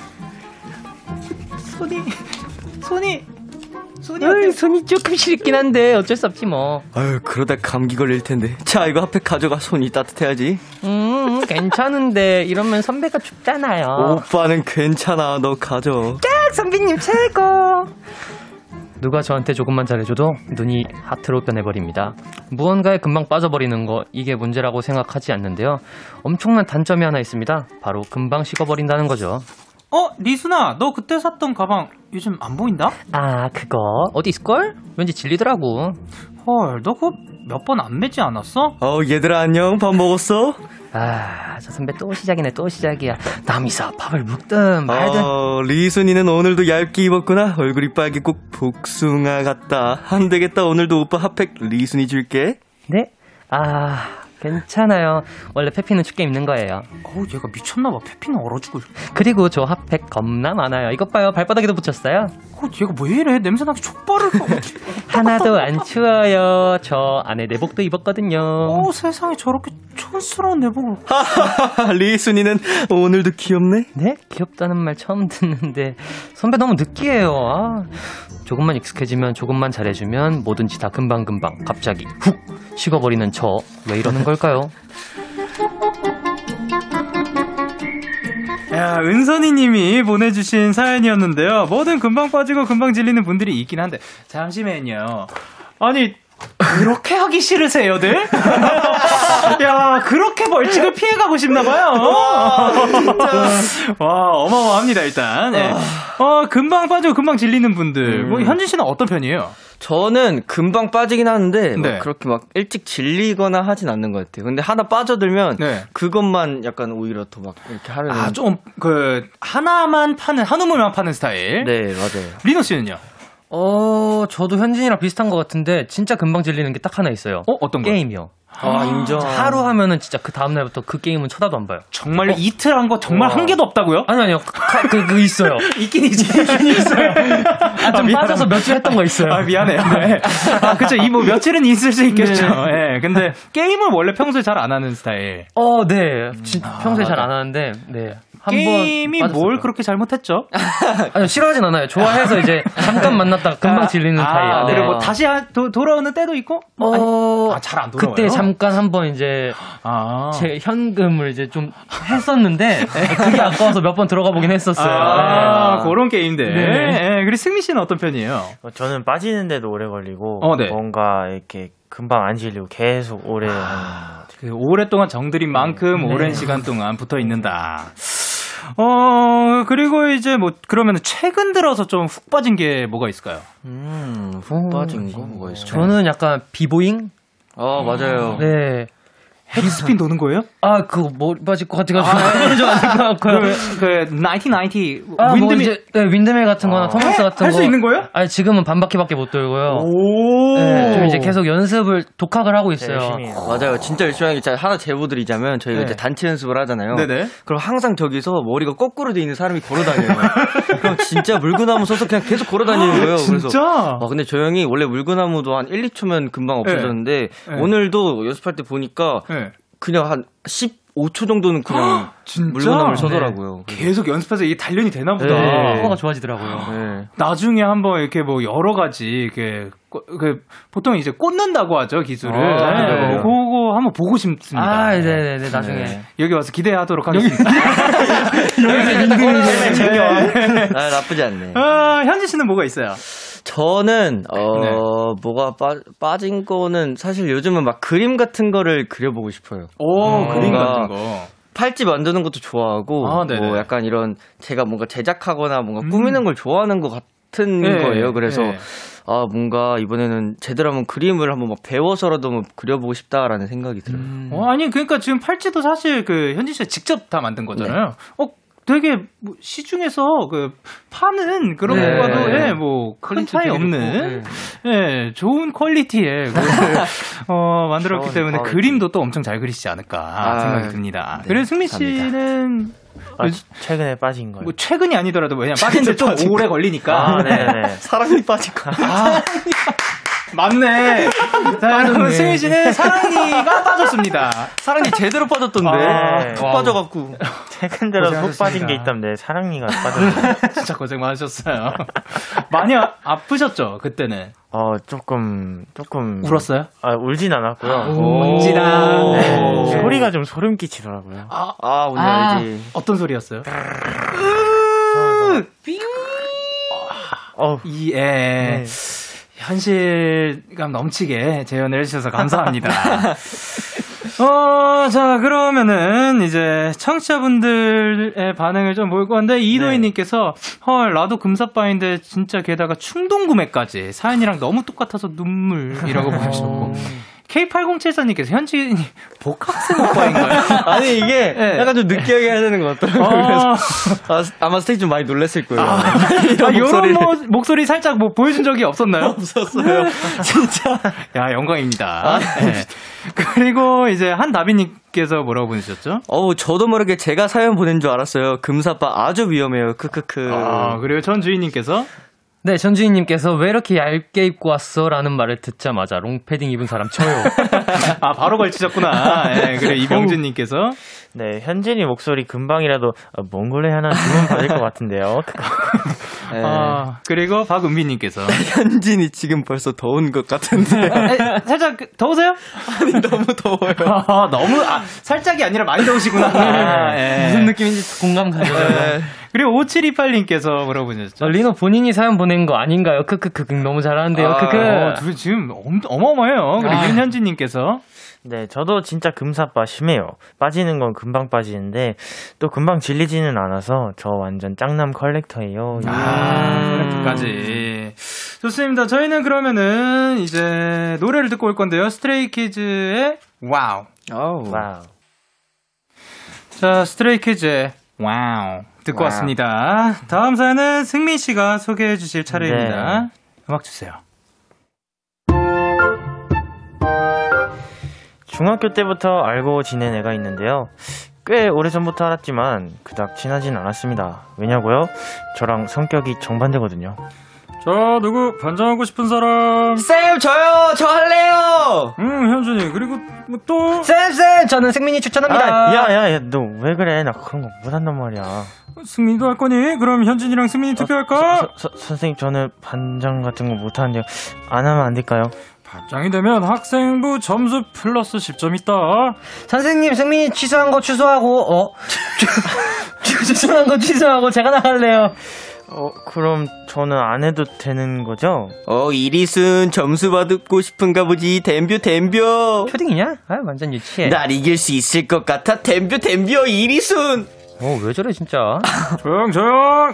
손이, 손이, 손이 으이, 손이 조금 시렵긴 한데, 어쩔 수 없지 뭐. 아유, 그러다 감기 걸릴 텐데. 자, 이거 핫팩 가져가. 손이 따뜻해야지. 음, 괜찮은데, 이러면 선배가 춥잖아요. 오빠는 괜찮아. 너 가져. 딱 선배님 최고. 누가 저한테 조금만 잘해줘도 눈이 하트로 변해버립니다. 무언가에 금방 빠져버리는 거 이게 문제라고 생각하지 않는데요. 엄청난 단점이 하나 있습니다. 바로 금방 식어버린다는 거죠. 어, 리순아, 너 그때 샀던 가방 요즘 안 보인다? 아 그거 어디 있을걸? 왠지 질리더라고. 헐, 너 그거 몇 번 안 매지 않았어? 어, 얘들아 안녕. 밥 먹었어? 아, 저 선배 또 시작이네, 또 시작이야. 남이사 밥을 먹든 말든. 어, 리순이는 오늘도 얇게 입었구나. 얼굴이 빨개 꼭 복숭아 같다. 안 되겠다. 오늘도 오빠 핫팩 리순이 줄게. 네? 아, 괜찮아요. 원래 페피는 춥게 입는 거예요. 어우, 얘가 미쳤나봐. 페피는 얼어 죽을. 그리고 저 핫팩 겁나 많아요. 이것 봐요. 발바닥에도 붙였어요. 어, 얘가 왜 이래? 냄새나게 족발을. 하나도 안 추워요. 저 안에 내복도 입었거든요. 어, 세상에 저렇게 촌스러운 내복을. 리순이는 오늘도 귀엽네. 네? 귀엽다는 말 처음 듣는데 선배 너무 느끼해요. 아, 조금만 익숙해지면 조금만 잘해주면 뭐든지 다 금방금방 갑자기 훅 식어버리는 저 왜 이러는 걸까요? 야, 은선이 님이 보내주신 사연이었는데요. 뭐든 금방 빠지고 금방 질리는 분들이 있긴 한데, 잠시만요. 아니, 그렇게 하기 싫으세요들? 야, 그렇게 벌칙을 피해가고 싶나봐요. 와, 어마어마합니다, 일단. 네. 어, 금방 빠지고 금방 질리는 분들. 뭐, 현진 씨는 어떤 편이에요? 저는 금방 빠지긴 하는데 막 네. 그렇게 막 일찍 질리거나 하진 않는 것 같아요. 근데 하나 빠져들면 네. 그것만 약간 오히려 더 막 이렇게 하려는. 아, 좀, 그, 하나만 파는, 한 우물만 파는 스타일. 네 맞아요. 리노 씨는요? 어, 저도 현진이랑 비슷한 것 같은데 진짜 금방 질리는 게 딱 하나 있어요. 어, 어떤 거? 게임이요. 아 인정. 하루 하면은 진짜 그 다음날부터 그 게임은 쳐다도 안 봐요. 정말로 이틀 한 거 정말 한 개도 없다고요? 아니, 아니요. 카- 그, 그 있어요. 있긴 있지. 있긴 있어요. 아, 좀 빠져서 몇주 했던 거 있어요. 아, 미안해요. 네. 아, 그쵸. 이 뭐 며칠은 있을 수 있겠죠. 예. 근데 게임을 원래 평소에 잘 안 하는 스타일. 어, 네. 진, 평소에 잘 안 하는데, 네. 게임이 뭘. 그렇게 잘못했죠? 아니, 싫어하진 않아요. 좋아해서 이제 잠깐 만났다가 금방 질리는 아, 타입. 네. 그리고 뭐 다시 하- 도, 돌아오는 때도 있고? 뭐 어, 아, 잘 안 돌아와요? 그때 잠깐 한번 이제 아. 제 현금을 이제 좀 했었는데 그게 아까워서 몇 번 들어가 보긴 했었어요. 아, 네. 그런 게임들. 네. 예, 그리고 승민 씨는 어떤 편이에요? 어, 저는 빠지는데도 오래 걸리고 어, 네. 뭔가 이렇게 금방 안 질리고 계속 오래 같아요. 그 오랫동안 정들인 만큼 네. 오랜 시간 동안 붙어 있는다. 어, 그리고 이제 뭐, 그러면 최근 들어서 좀 훅 빠진 게 뭐가 있을까요? 음, 훅 빠진 거 뭐가 있어? 저는 약간 비보잉? 아 맞아요. 네. 헤드스핀 도는 거예요? 아, 그거 머리 빠질 것 같아가지고. 좀안될것 같고요. 그, 그, 1990, 아, 뭐 윈드밀. 이제 네, 윈드밀 같은 거나 토마스 같은 거. 할 수 있는 거예요? 아니, 지금은 반바퀴밖에 못 돌고요. 오. 네, 좀 이제 계속 연습을 독학을 하고 네, 있어요. 열심히 해요. 맞아요. 진짜 열심히 하는 게 하나 제보드리자면 저희가 네. 이제 단체 연습을 하잖아요. 네네. 그럼 항상 저기서 머리가 거꾸로 돼 있는 사람이 걸어 다녀요. 그럼 진짜 물구나무 서서 그냥 계속 걸어 다니는 거예요. 그래서 진짜? 아, 근데 저 형이 원래 물구나무도 한 1, 2초면 금방 없어졌는데 네. 오늘도 연습할 때 보니까 네. 그냥 한 15, 5초 정도는 그냥 진짜? 물건을 서더라고요. 계속 연습해서 이게 단련이 되나 보다. 네. 코가 좋아지더라고요. 네. 나중에 한번 이렇게 뭐 여러 가지 이렇게 꼬- 그 보통 이제 꽂는다고 하죠 기술을. 아, 네, 네. 그거 한번 보고 싶습니다. 아, 네네네, 나중에. 네. 여기 와서 기대하도록 하겠습니다. 네. 아, 나쁘지 않네. 아, 현지 씨는 뭐가 있어요? 저는 어 네. 뭐가 빠, 빠진 거는 사실 요즘은 막 그림 같은 거를 그려보고 싶어요. 오, 그림 뭔가 같은 거. 팔찌 만드는 것도 좋아하고 아. 뭐 약간 이런 제가 뭔가 제작하거나 뭔가 음. 꾸미는 걸 좋아하는 것 같은 네, 거예요. 그래서 네. 아 뭔가 이번에는 제대로 한번 그림을 한번 막 배워서라도 한번 그려보고 싶다라는 생각이 들어요. 어, 아니 그러니까 지금 팔찌도 사실 그 현지 씨가 직접 다 만든 거잖아요. 어, 되게 뭐 시중에서 그 파는 그런 네. 거와도 예, 뭐큰 차이 없는 예, 좋은 퀄리티의 그걸 어, 만들었기 때문에 퀄리티. 그림도 또 엄청 잘 그리시지 않을까 아, 생각이 듭니다. 네, 그래서 승민. 씨는 아, 최근에 빠진 거예요. 뭐 최근이 아니더라도 왜냐 빠진 지좀 오래 걸리니까 아, 네네. 사랑니 빠진 거. 아, 맞네. 자, 여러분 승민 씨는 사랑니가 빠졌습니다. 사랑니 제대로 빠졌던데 아, 푹. 빠져갖고 최근 들어 속 고생하셨습니다. 빠진 게 있던데 사랑니가 빠졌어요. 진짜 고생 많으셨어요. 많이 아, 아프셨죠 그때는? 어 조금 조금 울었어요? 아 울진 않았고요. 운지다. 네, 소리가 좀 소름 끼치더라고요. 아, 아 오늘 아, 알지. 어떤 소리였어요? 어 이, 예. 네. 현실감 넘치게 재연을 해주셔서 감사합니다. 어, 자, 그러면은, 이제, 청취자분들의 반응을 좀 볼 건데, 이노희님께서, 헐, 나도 금사빠인데, 진짜 게다가 충동구매까지, 사연이랑 너무 똑같아서 눈물이라고 보내주셨고, K8074님께서, 현진이 복학생 오빠인가요? 아니 이게 네. 약간 좀 느끼하게 해야 되는 것 같더라고요. 아. 그래서 아, 아마 스테이지 좀 많이 놀랐을 거예요. 아, 이런 이런 목소리를. 뭐, 목소리 살짝 뭐 보여준 적이 없었나요? 없었어요. 진짜. 야, 영광입니다. 네. 그리고 이제 한다비님께서 뭐라고 보내주셨죠? 어우, 저도 모르게 제가 사연 보낸 줄 알았어요. 금사빠 아주 위험해요. 크크크. 아, 그리고 전 주인님께서 네, 전주인님께서 왜 이렇게 얇게 입고 왔어? 라는 말을 듣자마자 롱패딩 입은 사람 쳐요. 아, 바로 걸치셨구나. 예, 그리고 이병준님께서 네, 현진이 목소리 금방이라도 어, 몽골레 하나 주문 받을 것 같은데요. 네. 아, 그리고 박은비님께서 현진이 지금 벌써 더운 것 같은데. 에, 살짝 그- 더우세요? 아니, 너무 더워요. 아, 너무 아, 살짝이 아니라 많이 더우시구나. 아, 예. 무슨 느낌인지 공감 가져요. 네. 그리고 5728님께서 뭐라고 보내셨죠? 어, 리노 본인이 사연 보낸 거 아닌가요? 크크크 너무 잘하는데요. 아, 크크. 어, 둘이 지금 엄, 어마어마해요. 그리고 아. 윤현진님께서 네, 저도 진짜 금사빠 심해요. 빠지는 건 금방 빠지는데 또 금방 질리지는 않아서 저 완전 짝남 컬렉터예요. 아, 컬렉터까지. 좋습니다. 저희는 그러면은 이제 노래를 듣고 올 건데요. 스트레이키즈의 WOW. 아우. 와우. 자, 스트레이키즈의 WOW. 듣고 와우. 왔습니다. 다음 사연은 승민 씨가 소개해 주실 차례입니다. 네. 음악 주세요. 중학교 때부터 알고 지낸 애가 있는데요. 꽤 오래전부터 알았지만 그닥 친하진 않았습니다. 왜냐고요? 저랑 성격이 정반대거든요. 자, 누구 반장하고 싶은 사람? 쌤, 저요! 저 할래요! 응, 현준이. 그리고 뭐 또? 쌤쌤 저는 승민이 추천합니다. 아, 야, 야, 야, 너 왜 그래? 나 그런 거 못한단 말이야. 승민도 할 거니? 그럼 현준이랑 승민이 투표할까? 서, 서, 선생님, 저는 반장 같은 거 못하는데요. 안 하면 안 될까요? 반장이 되면 학생부 점수 플러스 10점 있다. 선생님 승민이 취소한 거 취소하고 어 취소한 거 취소하고 제가 나갈래요. 어, 그럼 저는 안 해도 되는 거죠? 어, 이리순 점수 받고 싶은가 보지. 댐뷰, 댐뷰. 초딩이냐? 아 완전 유치해. 날 이길 수 있을 것 같아. 댐뷰, 댐뷰, 이리순. 어 왜 저래 진짜. 조용, 조용!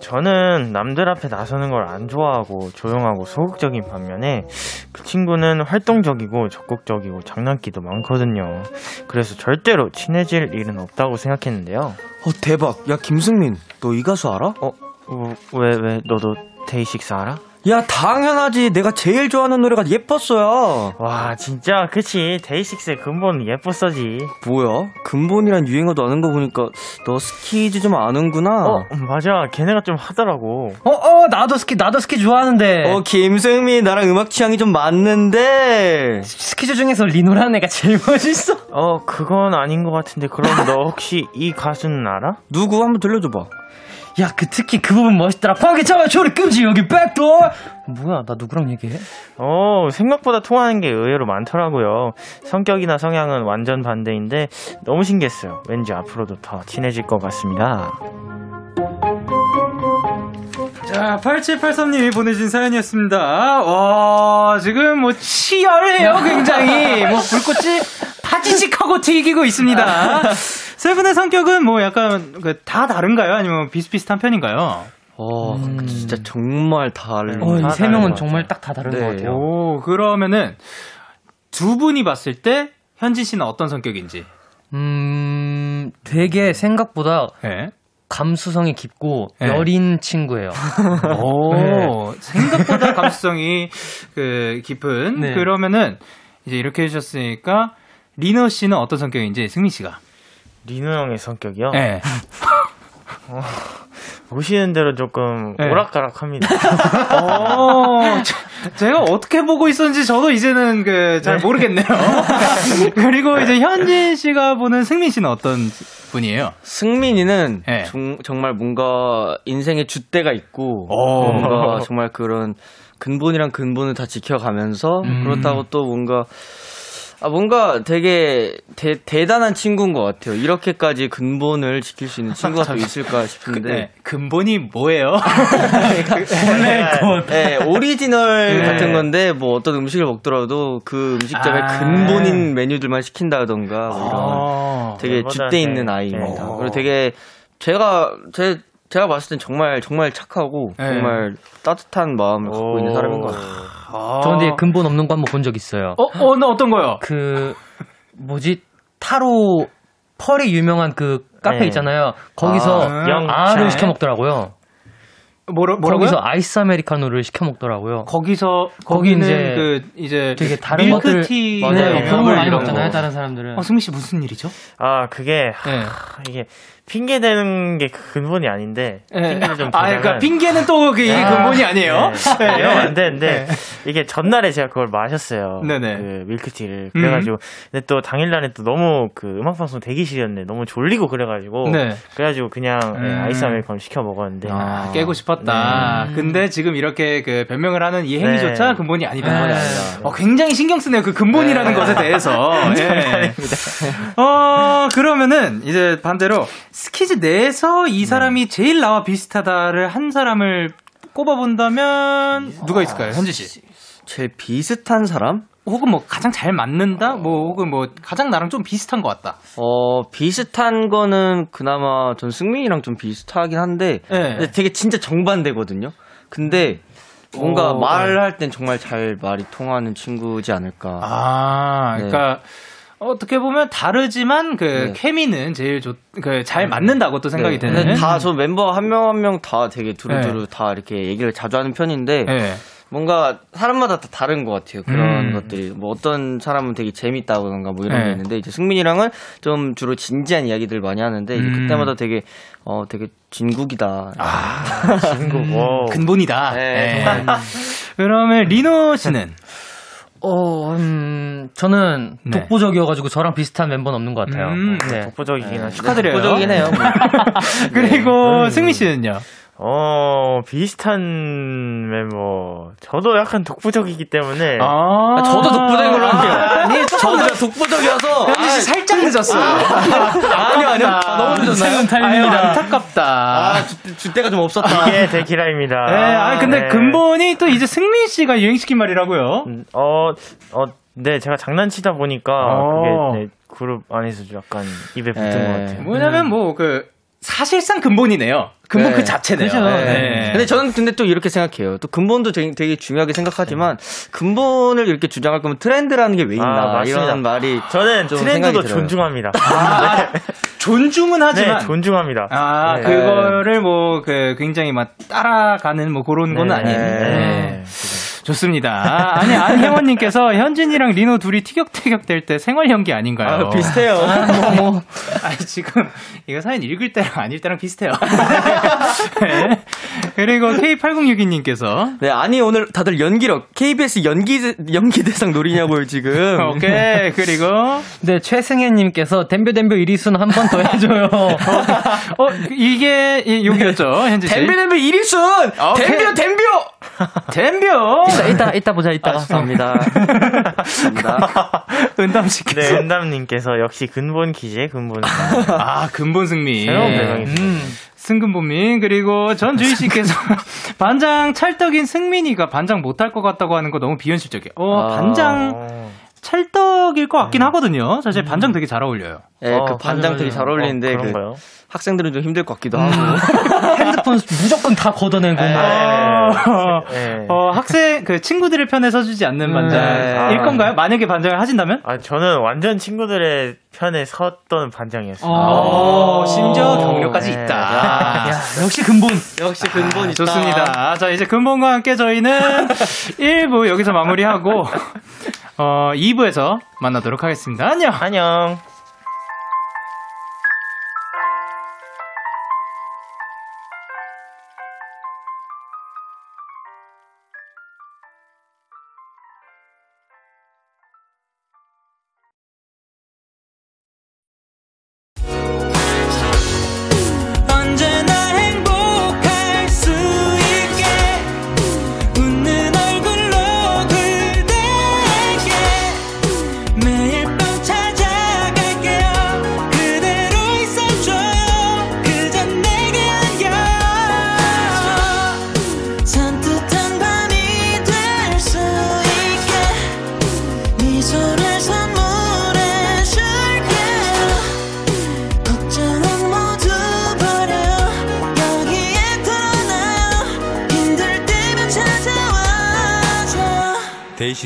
저는 남들 앞에 나서는 걸 안 좋아하고 조용하고 소극적인 반면에 그 친구는 활동적이고 적극적이고 장난기도 많거든요. 그래서 절대로 친해질 일은 없다고 생각했는데요. 어, 대박. 야, 김승민. 너 이 가수 알아? 어, 어, 왜, 왜, 너도 데이식스 알아? 야, 당연하지. 내가 제일 좋아하는 노래가 예뻤어요. 와, 진짜, 그치. 데이식스의 근본 예뻤어지. 뭐야? 근본이란 유행어도 아는 거 보니까 너 스키즈 좀 아는구나. 어, 맞아. 걔네가 좀 하더라고. 어, 어, 나도 스키, 나도 스키 좋아하는데. 어, 김승민 나랑 음악 취향이 좀 맞는데. 스키즈 중에서 리노라는 애가 제일 멋있어. 어, 그건 아닌 것 같은데, 그럼 너 혹시 이 가수는 알아? 누구 한번 들려줘봐. 야, 그 특히 그 부분 멋있더라. 잡아 초리 끔지 여기 백도어. 뭐야, 나 누구랑 얘기해? 어, 생각보다 통하는 게 의외로 많더라고요. 성격이나 성향은 완전 반대인데, 너무 신기했어요. 왠지 앞으로도 더 친해질 것 같습니다. 자, 8783님이 보내주신 사연이었습니다. 와, 지금 뭐 치열해요, 굉장히. 뭐 불꽃이 파지직하고 튀기고 있습니다. 세 분의 성격은 뭐 약간 그다 다른가요? 아니면 비슷비슷한 편인가요? 어, 진짜 정말 다른. 어, 세 명은 것 정말 딱 다 다른 네. 것 같아요. 오, 그러면은 두 분이 봤을 때 현진 씨는 어떤 성격인지. 음, 되게 생각보다 네. 감수성이 깊고 네. 여린 친구예요. 오, 생각보다 감수성이 그 깊은. 네. 그러면은 이제 이렇게 해주셨으니까 리너 씨는 어떤 성격인지 승민 씨가. 리노 형의 성격이요? 네. 보시는 대로 조금 네. 오락가락합니다. 어, 제- 제가 어떻게 보고 있었는지 저도 이제는 그 잘 모르겠네요. 그리고 이제 현진 씨가 보는 승민 씨는 어떤 분이에요? 승민이는 네. 정, 정말 뭔가 인생의 줏대가 있고 오. 뭔가 정말 그런 근본이랑 근본을 다 지켜가면서 음. 그렇다고 또 뭔가 아 뭔가 되게 대, 대단한 친구인 것 같아요. 이렇게까지 근본을 지킬 수 있는 친구가 또 있을까 싶은데 네. 근본이 뭐예요? 네, 오리지널 네. 같은 건데 뭐 어떤 음식을 먹더라도 그 음식점의 아. 근본인 메뉴들만 시킨다던가 뭐 이런 어. 되게 줏대 있는 아이입니다. 네. 그리고 되게 제가 제 제가 봤을 땐 정말 정말 착하고 네. 정말 따뜻한 마음을 갖고 있는 사람인 것 같아요. 아. 저 근데 근본 없는 거 한번 본 적 있어요. 어, 어, 나 어떤 거요? 그 뭐지 타로 펄이 유명한 그 카페 네. 있잖아요. 거기서 아, 영- 아를 네. 시켜 먹더라고요. 뭐라, 뭐라고요? 거기서 아이스 아메리카노를 시켜 먹더라고요. 거기서 거기 거기는 이제 그 이제 되게 다른 밀크티 맞아요. 네, 그런 걸 많이 먹잖아요. 거. 다른 사람들은. 어, 승민 씨 무슨 일이죠? 아, 그게, 하, 네. 이게, 핑계 대는 게 근본이 아닌데, 핑계를 좀 아, 그러니까 핑계는 또 그게 근본이 아니에요. 네. 이러면 안 되는데, 이게 전날에 제가 그걸 마셨어요. 네네. 그 밀크티를. 그래가지고, 근데 또 당일날에 또 너무 그 음악 방송 대기실이었는데 너무 졸리고 그래가지고, 네. 그래가지고 그냥 네, 음. 아이스 아메리카노 시켜 먹었는데, 아, 깨고 싶었 다. 근데 지금 이렇게 그 변명을 하는 이 행위조차 네. 근본이 아니다. 아니다. 어, 굉장히 신경 쓰네요. 그 근본이라는 것에 대해서. 예. 어, 그러면은 이제 반대로 스키즈 내에서 이 사람이 제일 나와 비슷하다를 한 사람을 꼽아본다면 누가 있을까요? 현지 씨. 제일 비슷한 사람? 혹은 뭐 가장 잘 맞는다? 뭐 혹은 뭐 가장 나랑 좀 비슷한 것 같다. 어 비슷한 거는 그나마 전 승민이랑 좀 비슷하긴 한데 네. 되게 진짜 정반대거든요. 근데 뭔가 어, 말할 땐 정말 잘 말이 통하는 친구지 않을까. 아, 그러니까 어떻게 보면 다르지만 그 네. 케미는 제일 좋, 그잘 맞는다고 또 생각이 네. 드는. 근데 다저 멤버 한 명 한 명 다 되게 두루두루 다 이렇게 얘기를 자주 하는 편인데 네. 뭔가 사람마다 다 다른 것 같아요. 그런 음. 것들이 뭐 어떤 사람은 되게 재밌다던가 뭐 이런 네. 게 있는데 이제 승민이랑은 좀 주로 진지한 이야기들 많이 하는데 이제 음. 그때마다 되게 어 되게 진국이다. 친구, 와. 근본이다. 네, 네. 그러면 리노 씨는 어, 음, 저는 네. 독보적이어가지고 저랑 비슷한 멤버는 없는 것 같아요. 음, 네. 독보적이긴 하죠. 축하드려요. 보적이긴 해요. 뭐. 그리고 승민 씨는요. 어, 비슷한 멤버. 저도 약간 독보적이기 때문에. 아, 저도 독보적인 걸로 할게요. 아니, 저도 독보적이어서 현지 씨 살짝 늦었어요. 아 니요 아니요 아, 너무 늦었나요? 아유, 안타깝다. 아 주, 주대가 좀 없었다. 이게 데키라입니다. 네, 아니 근데 네. 근본이 또 이제 승민 씨가 유행시킨 말이라고요. 음, 어, 어, 네, 제가 장난치다 보니까 어. 그게 네, 그룹 안에서 좀 약간 입에 붙은 네. 것 같아요. 뭐냐면 뭐그 사실상 근본이네요. 근본 네. 그 자체네요. 그죠. 네. 근데 저는 근데 또 이렇게 생각해요. 또 근본도 되게, 되게 중요하게 생각하지만 근본을 이렇게 주장할 거면 트렌드라는 게 왜 있나 아. 이런 말이 저는 좀 트렌드도. 존중합니다. 존중은 하지만 네, 존중합니다. 아, 네. 그거를 뭐, 그, 굉장히 막 따라가는 뭐 그런 거는 아니에요. 네. 좋습니다. 아니, 안혜원님께서 현진이랑 리노 둘이 티격태격 될 때 생활 연기 아닌가요? 아, 비슷해요. 뭐, 뭐. 아니, 지금, 이거 사연 읽을 때랑 아닐 때랑 비슷해요. 네. 그리고 K8062님께서. 네, 아니 오늘 다들 연기력 KBS 연기 연기 대상 노리냐고요 지금. 오케이. 그리고. 네, 최승혜님께서 댐벼댐벼 이리순 한 번 더 해줘요. 어, 이게, 이- 여기였죠, 현지 씨. 댐벼댐벼 1위순. 오케이. 댐벼 댐벼. 댐벼! 이따, 이따, 이따 보자, 이따가. 감사합니다. 감사합니다. 은담씨께서. 네, 은담님께서 역시 근본 퀴즈의 근본. 아, 근본 승리. 새로운 별명이죠. 음, 승근본민. 그리고 전 주희 씨께서 반장 찰떡인 승민이가 반장 못할 것 같다고 하는 거 너무 비현실적이에요. 어, 아. 반장 어, 찰떡일 것 같긴 하거든요. 사실 반장 되게 잘 어울려요. 네, 어, 그 반장 되게. 잘 어울리는데 어, 그 그런가요? 학생들은 좀 힘들 것 같기도 하고. 핸드폰 무조건 다 걷어내고. 네. 어, 네. 어, 학생, 그 친구들의 편에 서주지 않는 반장일 아. 건가요? 만약에 반장을 하신다면? 아, 저는 완전 친구들의 편에 섰던 반장이었어요. 어, 심지어 경력까지 네. 있다. 야, 역시 근본. 역시 근본이 있다. 좋습니다. 자, 이제 근본과 함께 저희는 1부 여기서 마무리하고, 어, 2부에서 만나도록 하겠습니다. 안녕! 안녕.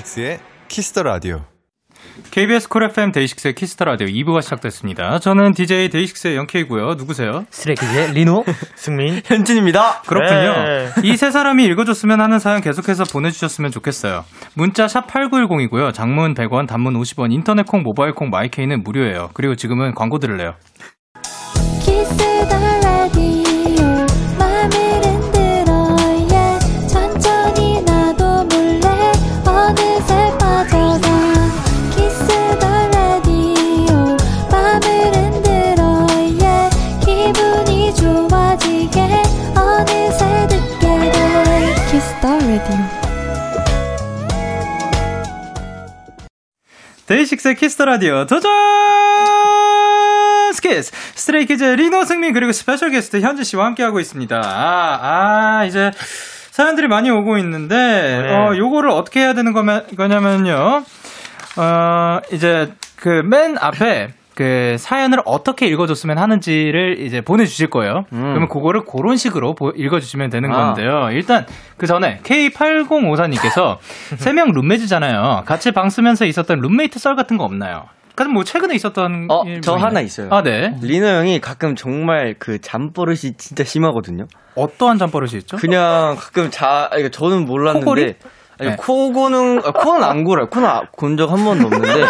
데이식스의 키스 더 라디오. KBS 쿨 FM 데이식스의 키스 더 라디오 2부가 시작됐습니다. 저는 DJ 데이식스의 영케이고요. 누구세요? 쓰레기의 리노. 승민. 현진입니다. 그렇군요. 네. 이 세 사람이 읽어줬으면 하는 사연 계속해서 보내주셨으면 좋겠어요. 문자 샵 8910이고요. 장문 100원, 단문 50원, 인터넷 콩, 모바일 콩, 마이케이는 무료예요. 그리고 지금은 광고 들을래요. 데이식스의 키스 더 라디오 도전 스키즈 스트레이 키즈 리노 승민 그리고 스페셜 게스트 현진 씨와 함께하고 있습니다. 아, 아 이제 사연들이 많이 오고 있는데 어 요거를 어떻게 해야 되는 거냐면요. 어 이제 그 맨 앞에 그 사연을 어떻게 읽어줬으면 하는지를 이제 보내주실 거예요. 그러면 그거를 그런 식으로 보- 읽어주시면 되는 아. 건데요. 일단 그 전에 K8054님께서 세 명 룸메이트잖아요. 같이 방 쓰면서 있었던 룸메이트 썰 같은 거 없나요? 그럼 뭐 최근에 있었던 어, 일저뭐 하나? 있어요. 아, 네. 리노 형이 가끔 정말 그 잠버릇이 진짜 심하거든요. 어떠한 잠버릇이 있죠? 그냥 가끔 자, 아니, 저는 몰랐는데. 코골이? 아니, 네. 코 고는, 아, 코는 안 골아요. 코는 곤적 한 번도 없는데.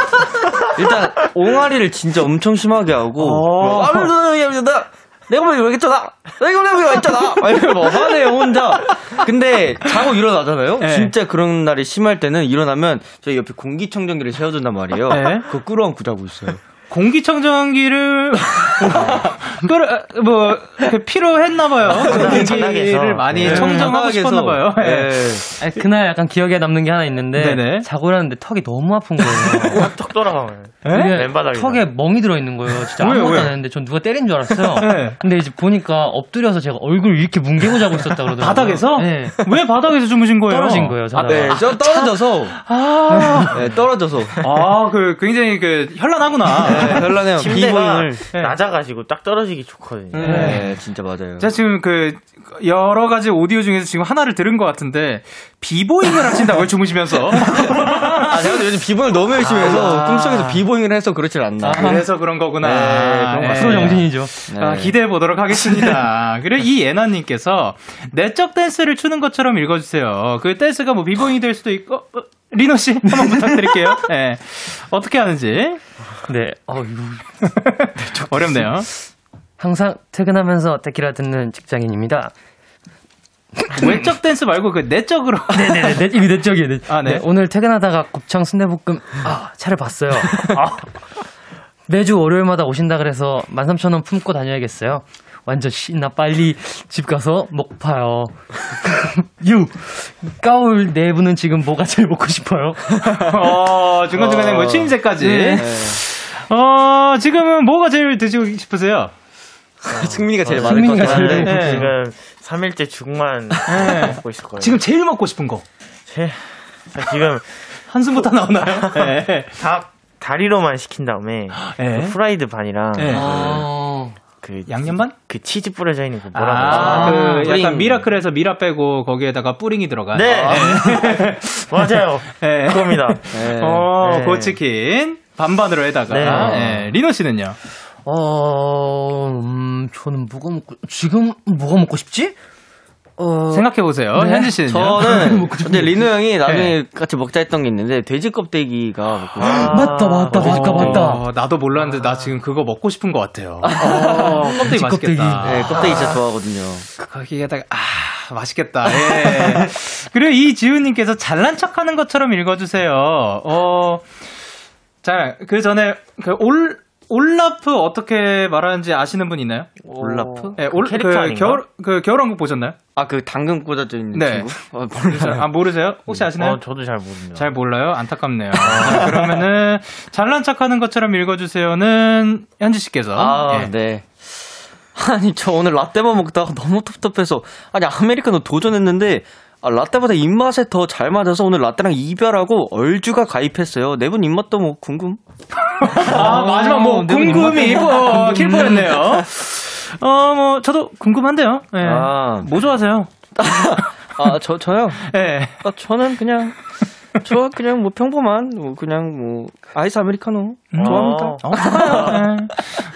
일단, 옹알이를 진짜 엄청 심하게 하고. 어. 아, 나, 내가 뭐 이러겠잖아! 내가 뭐 이러겠잖아! 아니, 뭐 화내요, 혼자. 근데, 자고 일어나잖아요? 네. 진짜 그런 날이 심할 때는 일어나면, 저희 옆에 공기청정기를 세워둔단 말이에요. 네. 그거 끌어안고 자고 있어요. 공기청정기를 끌어 뭐 이렇게 필요했나 봐요. 전화기에서. 공기를 많이 네. 청정하고 싶었나 봐요. 네. 네. 아니, 그날 약간 기억에 남는 게 하나 있는데 네네. 자고 일어났는데 턱이 너무 아픈 거예요. 턱 돌아가면. 이게 맨바닥에. 턱에 멍이 들어 있는 거예요. 진짜 왜요, 아무것도? 안 했는데 전 누가 때린 줄 알았어요. 네. 근데 이제 보니까 엎드려서 제가 얼굴 이렇게 뭉개고 자고 있었다 그러더라고요. 바닥에서? 네. 왜 바닥에서 주무신 거예요? 떨어진 거예요. 자다가. 네, 저 떨어져서. 아, 네, 떨어져서. 아, 그 굉장히 그 현란하구나. 네, 네, 현란해요. 침대가 비보잉을. 네. 낮아가지고 딱 떨어지기 좋거든요. 네, 진짜 맞아요. 제가 지금 그 여러 가지 오디오 중에서 지금 하나를 들은 것 같은데 비보잉을 하신다고요 주무시면서 아, 제가 요즘 비보잉을 너무 열심히 해서 아. 꿈속에서 비보잉을 해서 그렇질 않나. 그래서 그런 거구나. 네. 프로 정신이죠. 네. 아, 기대해 보도록 하겠습니다. 그리고 이 예나님께서 내적 댄스를 추는 것처럼 읽어주세요. 그 댄스가 뭐 비보잉이 될 수도 있고 어, 리노 씨 한번 부탁드릴게요. 네. 어떻게 하는지 네. 어, 이거 어렵네요. 항상 퇴근하면서 데키라 듣는 직장인입니다. 외적 댄스 말고 그 내적으로. 네네네. 내, 이거 내적이에요. 네. 아, 네. 네, 오늘 퇴근하다가 곱창 순대볶음 아, 차를 봤어요. 아. 매주 월요일마다 오신다 그래서 13,000원 품고 다녀야겠어요. 완전 신나 빨리 집 가서 먹파요. 유 까울 내부는 지금 뭐가 제일 먹고 싶어요? 어, 중간중간에 뭐 추임새까지. 네. 어, 지금은 뭐가 제일 드시고 싶으세요? 승민이가 제일 많을 것 승민이가 제일 한데. 네. 지금 3일째 죽만 네. 먹고 있을 거예요. 지금 제일 먹고 싶은 거. 제, 자, 지금 한숨부터 나오나요? 네. 닭 다리로만 시킨 다음에 네. 그 프라이드 반이랑 네. 아, 그 양념반? 그 치즈 뿌려져 있는 그 뭐라고 아, 하죠? 그 뿌링. 약간 미라클에서 미라 빼고 거기에다가 뿌링이 들어간. 네. 맞아요. 네. 그겁니다. 네. 어, 네. 고치킨 반반으로 해다가. 네. 네. 리노 씨는요? 어, 음, 저는 뭐가 먹고, 지금 뭐가 먹고 싶지? 어, 생각해 보세요. 네. 현진 씨는요? 저는 근데 리노 형이 나중에 같이 먹자 했던 게 있는데 돼지 껍데기가 먹고 싶어요. 맞다, 맞다, 맞다, 맞다. 어, 나도 몰랐는데 나 지금 그거 먹고 싶은 것 같아요. 어, 껍데기 맛있겠다. 네, 껍데기 진짜 좋아하거든요. 거기에다가 아 맛있겠다. 예. 그리고 이지훈님께서 잘난 척하는 것처럼 읽어주세요. 어, 자, 그 전에 그 올 올라프 어떻게 말하는지 아시는 분 있나요? 올라프? 예, 올, 캐릭터 그 아닌가? 겨울 그 겨울왕국 보셨나요? 아, 그 당근 꽂아져 있는 네. 친구? 어, 모르겠어요. 아 모르세요? 혹시 아시나요? 어, 저도 잘 모릅니다. 잘 몰라요. 안타깝네요. 자, 그러면은 잘난 척하는 것처럼 읽어주세요는 현지 씨께서 아, 예. 네. 아니, 저 오늘 라떼만 먹다가 너무 텁텁해서, 아니, 아메리카노 도전했는데, 아, 라떼보다 입맛에 더 잘 맞아서 오늘 라떼랑 이별하고 얼주가 가입했어요. 네 분 입맛도 뭐 궁금? 아, 마지막 뭐네분 궁금이 뭐 킬포였네요. 어, 뭐 저도 궁금한데요. 예. 아. 뭐 좋아하세요? 아, 저, 저요? 예. 아, 저는 그냥, 저 그냥 뭐 평범한, 뭐 그냥 뭐, 아이스 아메리카노 좋아합니다. 어. 어, 좋아요.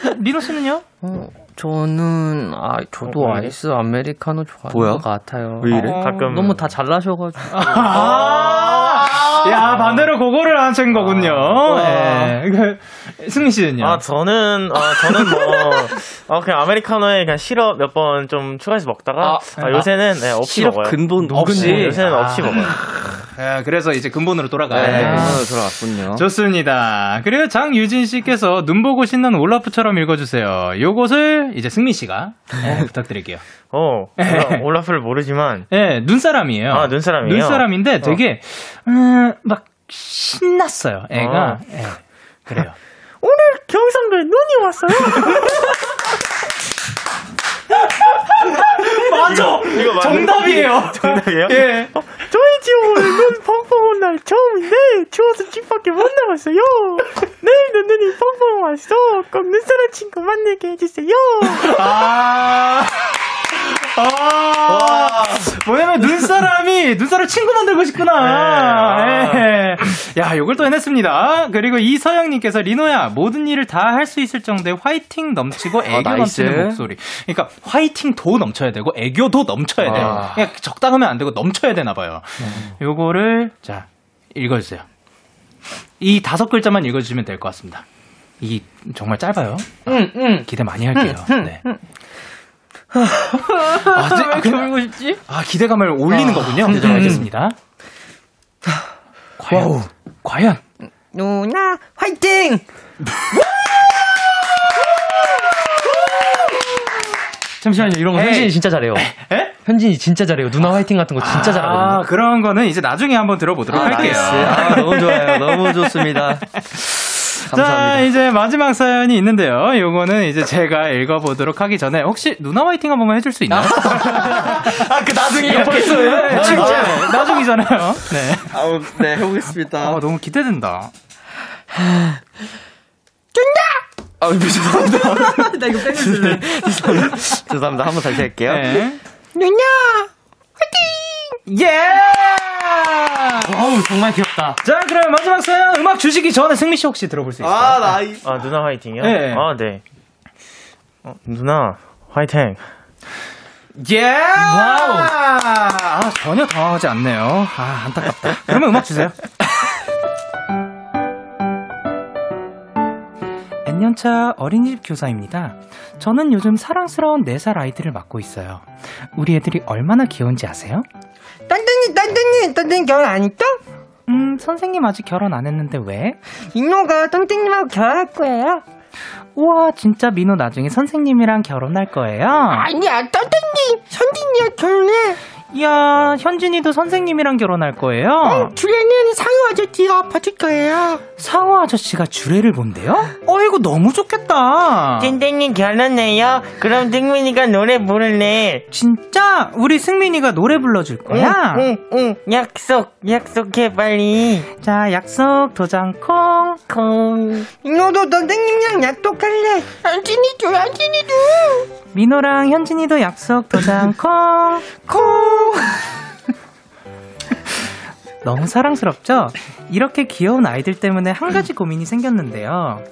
예. 리노 씨는요? 어, 저는, 아, 저도 어, 왜? 아이스 아메리카노 좋아하는 뭐야? 것 같아요. 왜 이래? 어, 가끔- 너무 다 잘나셔가지고. 아, 야, 반대로 그거를 하신 거군요. 예. 그, 승민 씨는요? 아, 저는, 어, 저는 뭐, 어, 그냥 아메리카노에 그냥 시럽 몇 번 좀 추가해서 먹다가, 아, 요새는 네, 없이 시럽 먹어요. 근본 없이? 네, 요새는 아. 없이 먹어요. 예, 그래서 이제 근본으로 돌아가야 네, 돼요. 그거로 돌아왔군요. 좋습니다. 그리고 장유진 씨께서 눈 보고 신는 올라프처럼 읽어주세요. 요것을 이제 승민 씨가 예, 부탁드릴게요. 어, 올라- 올라프를 모르지만, 예, 눈사람이에요. 아, 눈사람이에요? 눈사람인데 되게, 음, 막, 신났어요, 애가. 어. 예, 그래요. 오늘 경상도에 눈이 왔어요. 맞아! 이거 정답이에요! 정답이에요? 예. 저희 집 오늘 눈 펑펑 온 날 처음인데 추워서 집 밖에 못 나갔어요. 내일도 눈이 펑펑 와서 꼭 눈사람 친구 만나게 해주세요. 아. 아. 뭐냐면 눈사람이 눈사람 친구 만들고 싶구나. 네. 예. 야, 요걸 또 해냈습니다. 그리고 이서영님께서 리노야 모든 일을 다 할 수 있을 정도의 화이팅 넘치고 애교 nice. 넘치는 목소리. 그러니까 화이팅도 넘쳐야 되고 애교도 넘쳐야 돼요. 아. 그냥 적당하면 안 되고 넘쳐야 되나 봐요. 요거를 자 읽어주세요. 이 다섯 글자만 읽어주시면 될 것 같습니다. 이 정말 짧아요. 기대 많이 할게요. 네. 아, 네, 아, 그, 울고 싶지? 아, 기대감을 올리는 거군요. 네, 알겠습니다. 과연, 과연. 누나, 화이팅! 잠시만요, 이런 거 에이. 현진이 진짜 잘해요. 에? 현진이 진짜 잘해요. 누나 화이팅 같은 거 진짜 아, 잘하거든요. 그런 거는 이제 나중에 한번 들어보도록 할게요. nice. 아, 너무 좋아요. 너무 좋습니다. 자, 감사합니다. 이제 마지막 사연이 있는데요. 요거는 이제 제가 읽어보도록 하기 전에 혹시 누나 화이팅 한 번만 해줄 수 있나요? 아, 그 나중에 네, 진짜 나중이잖아요. 네. 아우, 네, 해보겠습니다. 아, 너무 기대된다. 아, 죄송합니다. 나 이거 뺑글줄래. 죄송합니다. 한 번 다시 할게요. 네. 누냐 예! 어우, 정말 귀엽다. 자, 그럼 마지막 사연 음악 주시기 전에 승민 씨 혹시 들어볼 수 있어요? 아, nice. 아 누나 화이팅이요? 네. 아 네. 어, 누나 화이팅. 예! wow! 아, 전혀 당황하지 않네요. 아, 안타깝다. 그러면 음악 주세요. N년차 어린이집 교사입니다. 저는 요즘 사랑스러운 4살 아이들을 맡고 있어요. 우리 애들이 얼마나 귀여운지 아세요? 딴딴이 딴딴이 딴딴이 결혼 안 했죠? 음, 선생님 아직 결혼 안 했는데 왜? 인호가 딴딴님하고 결혼할 거예요. 우와, 진짜 민호 나중에 선생님이랑 결혼할 거예요? 아니야 딴딴님 선진이랑 결혼해. 이야, 현진이도 선생님이랑 결혼할 거예요? 주례는 상우 아저씨가 봐줄 거예요. 상호 아저씨가 주례를 본대요? 어, 이거 너무 좋겠다. 땡땡이 결혼해요? 그럼 땡민이가 노래 부를래. 진짜? 우리 승민이가 노래 불러줄 거야? 응, 응, 약속, 약속해 빨리. 자, 약속 도장 콩. 콩. 인호도 딴딴님이랑 약속할래. 현진이도 현진이도. 민호랑 현진이도 약속 도장 콩. 콩. 너무 사랑스럽죠? 이렇게 귀여운 아이들 때문에 한 가지 고민이 생겼는데요.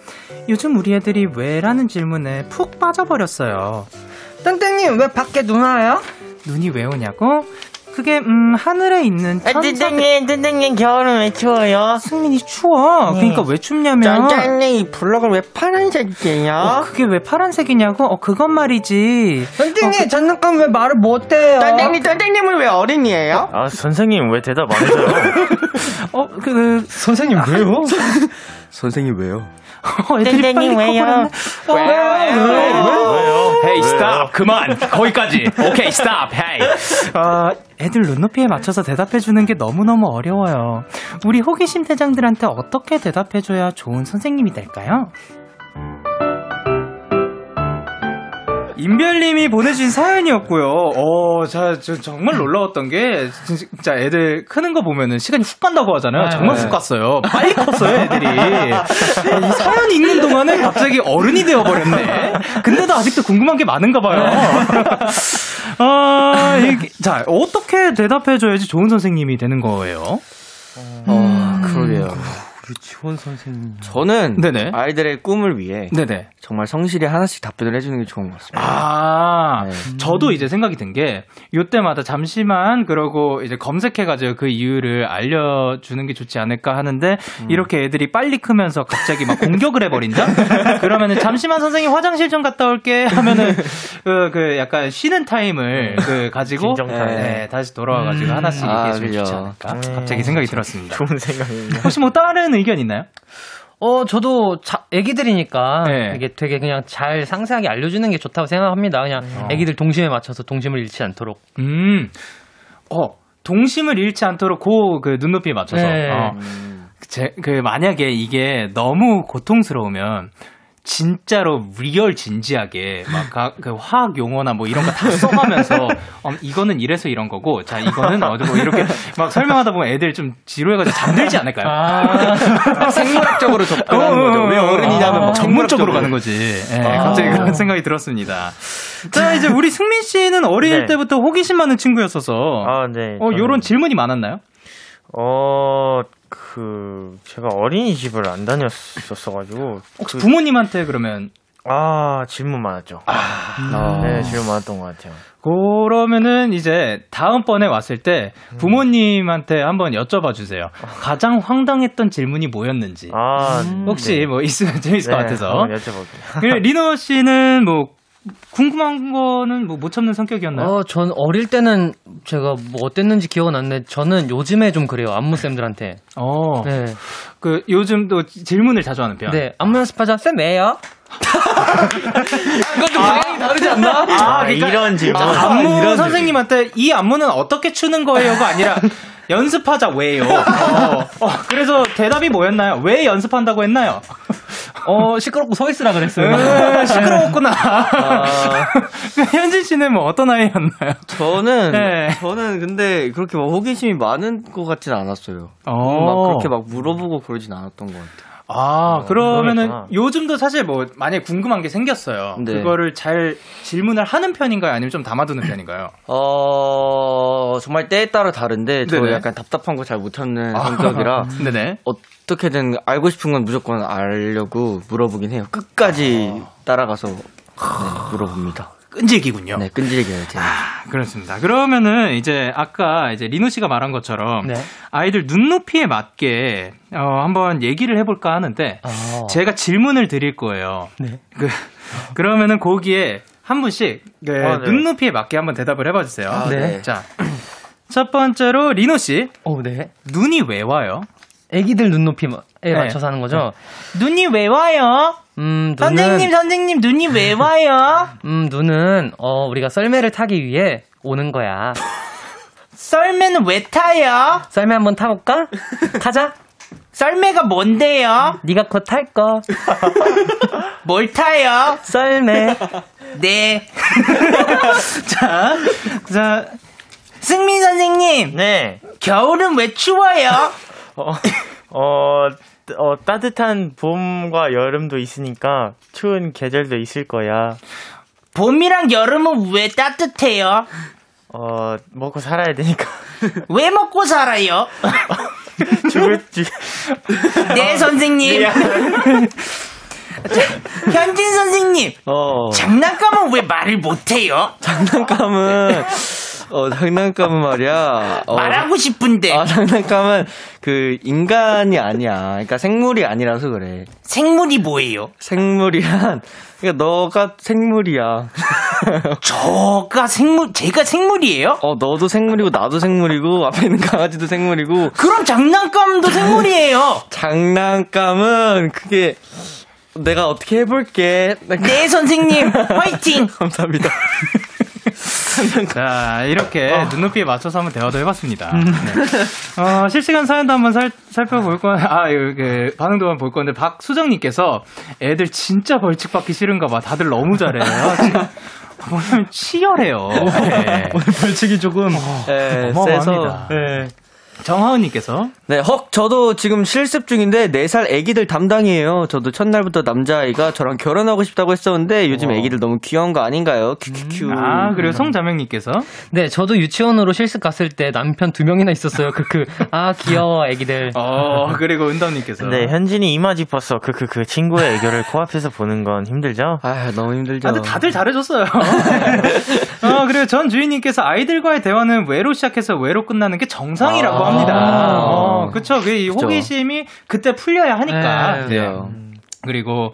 요즘 우리 애들이 왜 라는 질문에 푹 빠져버렸어요. 딴딴님 왜 밖에 눈 와요? 눈이 왜 오냐고? 그게 음 하늘에 있는 아, 천사들 땡땡이 결혼 왜 추워요? 승민이 추워. 그러니까 왜 춥냐면 딴딴이 블럭을 왜 파란색이에요? 어, 그게 왜 파란색이냐고? 어 그건 말이지. 딴딴이 장난감 왜 말을 못해요? 딴땡님, 딴땡님은 왜 어린이에요? 아 선생님 왜 대답 안 해줘요? 어그 그, 선생님, 왜요? 선생님 왜요? 어, 애들이 빨리 땡땡이 왜요? 커버렸네. 어, 왜요? hey stop 그만. 거기까지. 오케이 stop hey 아 애들 눈높이에 맞춰서 대답해주는 게 너무너무 어려워요. 우리 호기심 대장들한테 어떻게 대답해줘야 좋은 선생님이 될까요? 임별님이 보내주신 사연이었고요. 어, 자, 저 정말 놀라웠던 게 진짜 애들 크는 거 보면은 시간이 훅 간다고 하잖아요. 정말 훅 갔어요. 빨리 컸어요, 애들이. 이 사연 읽는 동안에 갑자기 어른이 되어버렸네. 근데도 아직도 궁금한 게 많은가 봐요. 아, 이게- 자, 어떻게 대답해줘야지 좋은 선생님이 되는 거예요? 어, 그러게요. 우리 지원 선생님. 저는 네네. 아이들의 꿈을 위해 네네. 정말 성실히 하나씩 답변을 해주는 게 좋은 것 같습니다. 아, 네. 저도 이제 생각이 든 게, 요때마다 잠시만, 그러고 이제 검색해가지고 그 이유를 알려주는 게 좋지 않을까 하는데, 음. 이렇게 애들이 빨리 크면서 갑자기 막 공격을 해버린다? 그러면은 잠시만 선생님 화장실 좀 갔다 올게 하면은, 그, 그 약간 쉬는 타임을 그 가지고, 타임. 네, 다시 돌아와가지고 음. 하나씩 아, 얘기해주면 좋지 그죠. 않을까? 음. 갑자기 생각이 들었습니다. 좋은 생각이네요. 혹시 뭐 다른 의견 있나요? 어, 저도 자, 애기들이니까 네. 이게 되게 그냥 잘 상세하게 알려주는 게 좋다고 생각합니다. 그냥 애기들 동심에 맞춰서 동심을 잃지 않도록. 음, 어, 동심을 잃지 않도록 고, 그 눈높이에 맞춰서. 네. 어. 제, 그, 만약에 이게 너무 고통스러우면, 진짜로 real 진지하게 막 그 화학 용어나 뭐 이런 거 다 써가면서 어, 이거는 이래서 이런 거고 자 이거는 어디 뭐 이렇게 막 설명하다 보면 애들 좀 지루해가지고 잠들지 않을까요? 아, 생물학적으로 접근하는 거죠. 왜 어른이냐면 막 아, 전문적으로. 가는 거지. 예, 갑자기 그런 생각이 들었습니다. 자 이제 우리 승민 씨는 어릴 네. 때부터 호기심 많은 친구였어서 아 네. 어 저는- 요런 질문이 많았나요? 어, 그, 제가 어린이집을 안 다녔었어가지고. 혹시 그- 부모님한테 그러면 아, 질문 많았죠. 아. 네, 질문 많았던 것 같아요. 그러면은 이제 다음번에 왔을 때 부모님한테 한번 여쭤봐 주세요. 가장 황당했던 질문이 뭐였는지. 아, 혹시 네. 뭐 있으면 재밌을 것 네, 같아서. 한번 여쭤볼게요. 그리고 리노 씨는 뭐 궁금한 거는 뭐 못 참는 성격이었나요? 어, 전 어릴 때는 제가 뭐 어땠는지 기억은 안 나는데 저는 요즘에 좀 그래요. 안무쌤들한테. 어. 네. 그 요즘도 질문을 자주 하는 편. 네. 안무 연습하자. 쌤 왜요? 그것도 방향이 다르지 않나? 아, 이런 질문. 안무 선생님한테 이 안무는 어떻게 추는 거예요가 아니라 연습하자 왜요? 어, 어, 그래서 대답이 뭐였나요? 왜 연습한다고 했나요? 어, 시끄럽고 서 있으라 그랬어요. 으, 시끄러웠구나. 현진 씨는 뭐 어떤 아이였나요? 저는 네. 저는 근데 그렇게 막 호기심이 많은 것 같진 않았어요. 어. 막 그렇게 막 물어보고 그러진 않았던 것 같아요. 아, 그러면은 그러니까. 요즘도 사실 뭐 만약에 궁금한 게 생겼어요. 네. 그거를 잘 질문을 하는 편인가요? 아니면 좀 담아두는 편인가요? 어, 정말 때에 따라 다른데, 저 네네. 약간 답답한 거 잘못 참는 성격이라, 네네. 어떻게든 알고 싶은 건 무조건 알려고 물어보긴 해요. 끝까지 따라가서, 네, 물어봅니다. 끈질기군요. 네, 끈질겨요, 제가. 아, 그렇습니다. 그러면은 이제 아까 이제 리노 씨가 말한 것처럼 네. 아이들 눈높이에 맞게 어, 한번 얘기를 해볼까 하는데 아. 제가 질문을 드릴 거예요. 네. 그 그러면은 거기에 한 분씩 네, 아, 네. 눈높이에 맞게 한번 대답을 해봐 주세요. 아, 네. 자. 첫 번째로 리노 씨 어, 네. 눈이 왜 와요? 애기들 눈높이에 네. 맞춰서 하는 거죠? 눈이 왜 와요? 음, 눈은 선생님 눈이 왜 와요? 음, 눈은 어, 우리가 썰매를 타기 위해 오는 거야. 썰매는 왜 타요? 썰매 한번 타볼까? 타자. 썰매가 뭔데요? 네가 곧 탈 거. 뭘 타요? 썰매. 네. 자, 자, 승민 선생님, 네. 겨울은 왜 추워요? 어, 어, 어, 따뜻한 봄과 여름도 있으니까 추운 계절도 있을 거야. 봄이랑 여름은 왜 따뜻해요? 어, 먹고 살아야 되니까. 왜 먹고 살아요? 죽을, 죽, 네, 선생님. 자, 현진 선생님, 어, 장난감은 왜 말을 못해요? 장난감은, 어, 장난감은 말이야. 어, 말하고 싶은데 아, 장난감은 그 인간이 아니야. 그러니까 생물이 아니라서 그래. 생물이 뭐예요? 생물이란, 그러니까 너가 생물이야. 저가 생물, 제가 생물이에요? 어, 너도 생물이고, 나도 생물이고, 앞에 있는 강아지도 생물이고, 그럼 장난감도 생물이에요. 장난감은 그게 내가 어떻게 해볼게. 네, 선생님, 화이팅! 감사합니다. 자, 이렇게 눈높이에 맞춰서 한번 대화도 해봤습니다. 네. 어, 실시간 사연도 한번 살, 살펴볼 건, 아, 그, 반응도 한번 볼 건데, 박수정님께서 애들 진짜 벌칙 받기 싫은가 봐. 다들 너무 잘해요. 지금, 뭐냐면 치열해요. 네. 벌칙이 조금. 네, 어마어마합니다. 세서. 네. 정하은님께서, 네, 헉, 저도 지금 실습 중인데 4살 애기들 담당이에요. 저도 첫날부터 남자아이가 저랑 결혼하고 싶다고 했었는데 요즘 애기들 너무 귀여운 거 아닌가요? 큐큐큐. 아, 그리고 송자명님께서, 네, 저도 유치원으로 실습 갔을 때 남편 두 명이나 있었어요. 그, 그, 아, 귀여워, 애기들. 어, 그리고 은담님께서, 네, 현진이 이마 짚었어. 그, 그, 그 친구의 애교를 코앞에서 보는 건 힘들죠? 아, 너무 힘들죠. 아, 근데 다들 잘해줬어요. 어, 그리고 전 주인님께서 아이들과의 대화는 왜로 시작해서 왜로 끝나는 게 정상이라고 아. 합니다. 아. 어, 그쵸. 그이 그쵸. 호기심이 그때 풀려야 하니까. 네, 네. 맞아요. 그리고,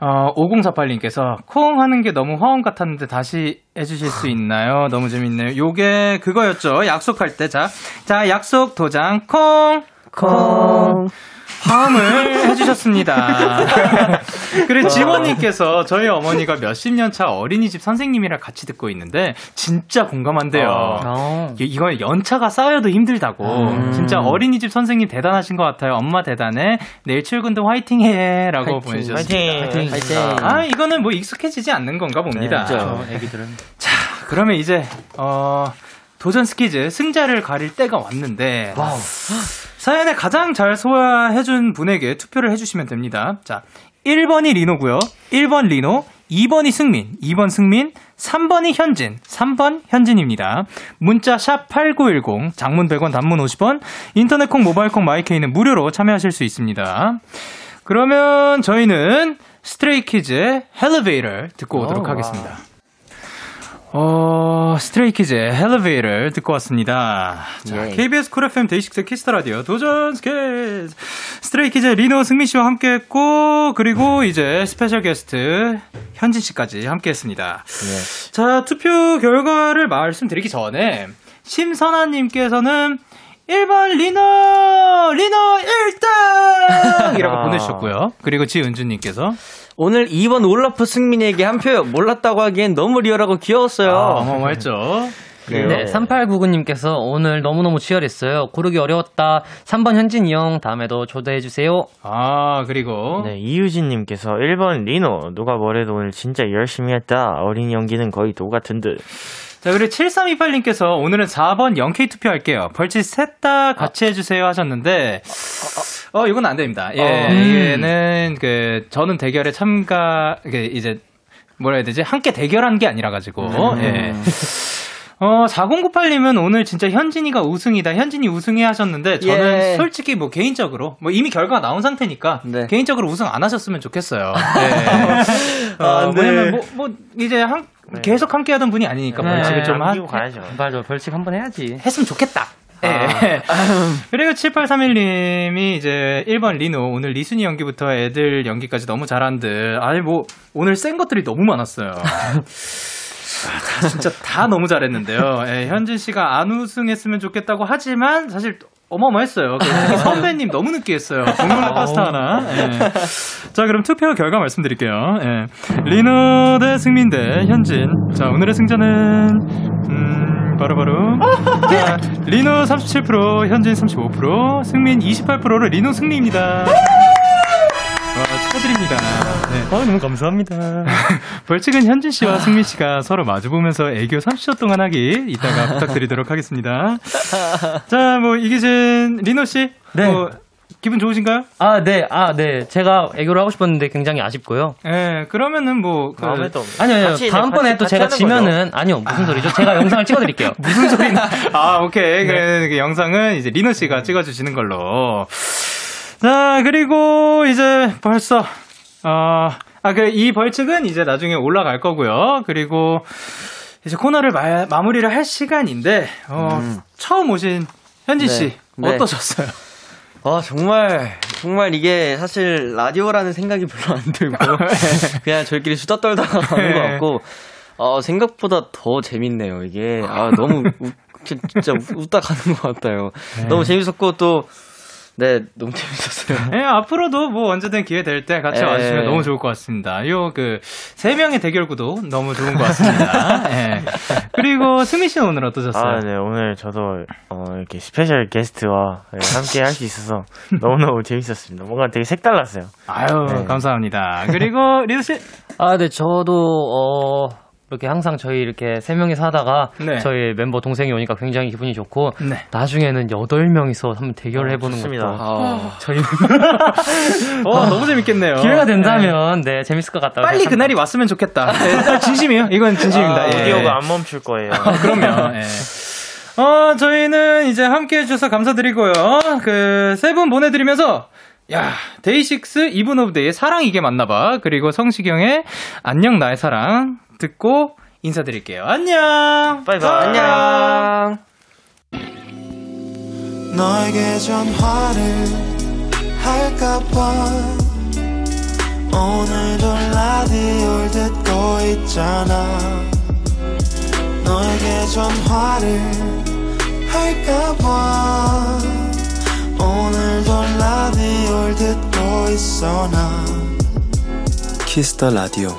어, 5048님께서 콩 하는 게 너무 화음 같았는데 다시 해주실 수 있나요? 너무 재밌네요. 요게 그거였죠. 약속할 때. 자, 자, 약속 도장 콩! 콩! 화음을 해주셨습니다. 그리고 지원님께서 저희 어머니가 몇십 년 차 어린이집 선생님이랑 같이 듣고 있는데 진짜 공감한대요. 어. 이- 이건 연차가 쌓여도 힘들다고. 음. 진짜 어린이집 선생님 대단하신 것 같아요. 엄마 대단해. 내일 출근도 화이팅해. 라고 보내주셨습니다. 화이팅! 화이팅. 아, 이거는 뭐 익숙해지지 않는 건가 봅니다. 네, 그죠. 애기들은. 자, 그러면 이제, 어, 도전 스키즈 승자를 가릴 때가 왔는데, 사연에 가장 잘 소화해준 분에게 투표를 해주시면 됩니다. 자, 1번이 리노고요 1번 리노, 2번이 승민, 2번 승민, 3번이 현진, 3번 현진입니다. 문자 샵 8910, 장문 100원, 단문 50원, 인터넷 콩, 모바일 콩, 마이케이는 무료로 참여하실 수 있습니다. 그러면 저희는 스트레이키즈의 Elevator 듣고 오도록 하겠습니다. 어, 스트레이키즈의 Elevator 듣고 왔습니다. 자, 예. KBS 쿨 FM 데이식스 키스터 라디오 도전 스키즈 스트레이키즈의 리노 승민 씨와 함께 했고, 그리고 이제 special guest 현진 씨까지 함께 했습니다. 자, 투표 결과를 말씀드리기 전에, 심선아 님께서는 1번 리노! 리노 1등! 이라고 아. 보내주셨고요. 그리고 지은주 님께서 오늘 2번 올라프 승민에게 한 표요. 몰랐다고 하기엔 너무 리얼하고 귀여웠어요. 아, 어마어마했죠. 그래요? 네, 3899님께서 오늘 너무너무 치열했어요. 고르기 어려웠다. 3번 현진이 형, 다음에도 초대해주세요. 아, 그리고. 네, 이유진님께서 1번 리노. 누가 뭐래도 오늘 진짜 열심히 했다. 어린이 연기는 거의 똑같은 듯. 자, 그리고 7328님께서 오늘은 4번 0K 투표할게요. 벌칙 셋 다 같이 해주세요 하셨는데, 어, 이건 안 됩니다. 예, 어. 얘는 그 저는 대결에 참가 이제 뭐라 해야 되지? 함께 대결한 게 아니라 가지고 예. 어, 4098님은 오늘 진짜 현진이가 우승이다. 현진이 우승해 하셨는데 저는 예. 솔직히 뭐 개인적으로 뭐 이미 결과가 나온 상태니까 네. 개인적으로 우승 안 하셨으면 좋겠어요. 네. 어, 아, 네. 왜냐면 뭐, 뭐 이제 한, 계속 함께 하던 분이 아니니까 네. 벌칙을 좀 하, 남기고 가야죠. 맞아, 벌칙 한 번 해야지. 했으면 좋겠다. 예. 그리고 7831님이 이제 1번 리노 오늘 리순이 연기부터 애들 연기까지 너무 잘한들 아니 뭐 오늘 센 것들이 너무 많았어요. 아, 다 진짜 다 너무 잘했는데요. 예, 현진 씨가 안 우승했으면 좋겠다고 하지만 사실 어마어마했어요. 특히 선배님 너무 느끼했어요. 국물 파스타 하나. 예. 자, 그럼 투표 결과 말씀드릴게요. 예. 리노 대 승민 대 현진. 자, 오늘의 승자는 음, 바로바로 자, 리노 37%, 현진 35%, 승민 28%로 리노 승리입니다. 와, 축하드립니다. 네. 아, 너무 감사합니다. 벌칙은 현진 씨와 승민 씨가 서로 마주보면서 애교 30초 동안 하기 이따가 부탁드리도록 하겠습니다. 자, 뭐 이기신 리노 씨, 네. 뭐 기분 좋으신가요? 아, 네, 아, 네. 제가 애교를 하고 싶었는데 굉장히 아쉽고요. 예, 그러면은 뭐 그, 마음에도 없네. 아니요, 아니요. 같이, 다음번에 같이, 또 같이 제가 지면은, 아니요, 무슨 소리죠? 제가 영상을 찍어드릴게요. 무슨 소리나? 아, 오케이. 그, 그 영상은 이제 리노 씨가 찍어주시는 걸로. 자, 그리고 이제 벌써, 어, 아, 그, 이 벌칙은 이제 나중에 올라갈 거고요. 그리고 이제 코너를 마, 마무리를 할 시간인데, 어, 처음 오신 현진 씨, 네. 네. 어떠셨어요? 아, 정말, 정말 이게 사실 라디오라는 생각이 별로 안 들고, 그냥 저희끼리 수다 떨다가 가는 것 같고, 어, 생각보다 더 재밌네요, 이게. 아, 너무, 웃, 진- 진짜 웃- 웃다 가는 것 같아요. 너무 재밌었고, 또, 네, 너무 재밌었어요. 예, 앞으로도 뭐 언제든 기회 될 때 같이 예. 와주시면 너무 좋을 것 같습니다. 요, 그, 세 명의 대결 구도 너무 좋은 것 같습니다. 예. 그리고 승민 씨는 오늘 어떠셨어요? 아, 네. 오늘 저도 어, 이렇게 special guest와 네, 함께 할 수 있어서 너무너무 재밌었습니다. 뭔가 되게 색달랐어요. 아유, 네. 감사합니다. 그리고 리노 씨. 아, 네, 저도, 어, 이렇게 항상 저희 이렇게 세 명이서 하다가 네. 저희 멤버 동생이 오니까 굉장히 기분이 좋고 네. 나중에는 여덟 명이서 한번 대결을 해보는 좋습니다. 것도 아, 저희 어, 너무 재밌겠네요. 기회가 네. 된다면 네 재밌을 것 같다고 빨리 생각합니다. 그날이 왔으면 좋겠다. 네, 진심이에요. 이건 진심입니다. 아, 예. 오디오가 안 멈출 거예요. 아, 그럼요. 예. 어, 저희는 이제 함께 해주셔서 감사드리고요. 그, 세 분 보내드리면서, 야, 데이식스 이븐 오브 데이의 사랑 이게 맞나봐. 그리고 성시경의 안녕 나의 사랑 듣고 인사드릴게요. 안녕! 바이바이. 안녕! 너에게 전화를 할까봐 오늘도 라디오를 듣고 있잖아 너에게 전화를 할까봐 오늘도 라디오를 듣고 있어 나 키스터 라디오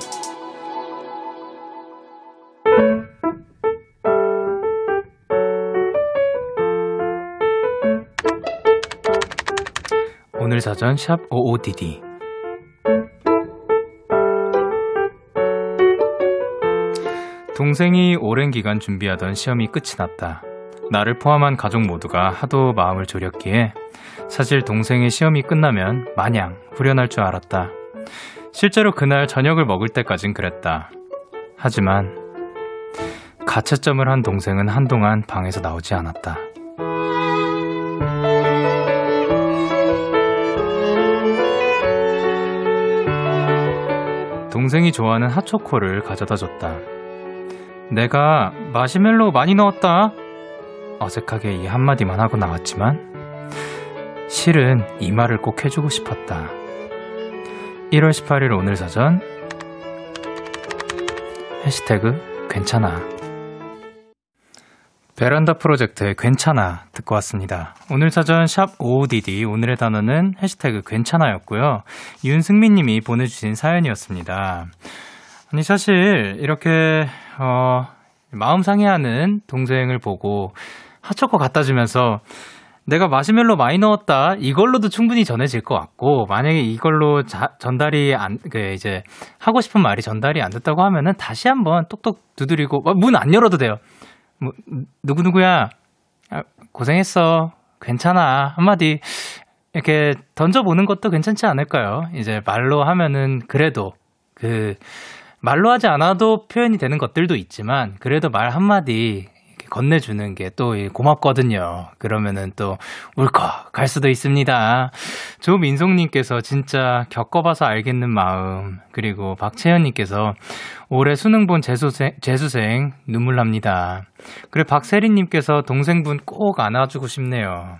오늘 사전 샵 55DD. 동생이 오랜 기간 준비하던 시험이 끝이 났다. 나를 포함한 가족 모두가 하도 마음을 졸였기에 사실 동생의 시험이 끝나면 마냥 후련할 줄 알았다. 실제로 그날 저녁을 먹을 때까진 그랬다. 하지만 가채점을 한 동생은 한동안 방에서 나오지 않았다. 동생이 좋아하는 핫초코를 가져다 줬다. 내가 마시멜로 많이 넣었다. 어색하게 이 한마디만 하고 나왔지만, 실은 이 말을 꼭 해주고 싶었다. 1월 18일 오늘 사전, 해시태그 괜찮아. 베란다 프로젝트의 괜찮아 듣고 왔습니다. 오늘 사전 샵 55DD 오늘의 단어는 해시태그 괜찮아였고요. 윤승민 님이 보내주신 사연이었습니다. 아니 사실 이렇게 어, 마음 상해하는 동생을 보고 핫초코 갖다 주면서 내가 마시멜로 많이 넣었다. 이걸로도 충분히 전해질 것 같고 만약에 이걸로 자- 전달이 안 그 이제 하고 싶은 말이 전달이 안 됐다고 하면은 다시 한번 똑똑 두드리고 문 안 열어도 돼요. 뭐 누구 누구야? 아, 고생했어. 괜찮아. 한마디. 이렇게 던져보는 것도 괜찮지 않을까요? 이제 말로 하면은 그래도 그 말로 하지 않아도 표현이 되는 것들도 있지만 그래도 말 한마디 건네주는 게 또 고맙거든요. 그러면은 또 울컥 갈 수도 있습니다. 조민송님께서 진짜 겪어봐서 알겠는 마음 그리고 박채연님께서 올해 수능 본 재수생, 재수생 눈물 납니다. 그리고 박세린님께서 동생분 꼭 안아주고 싶네요.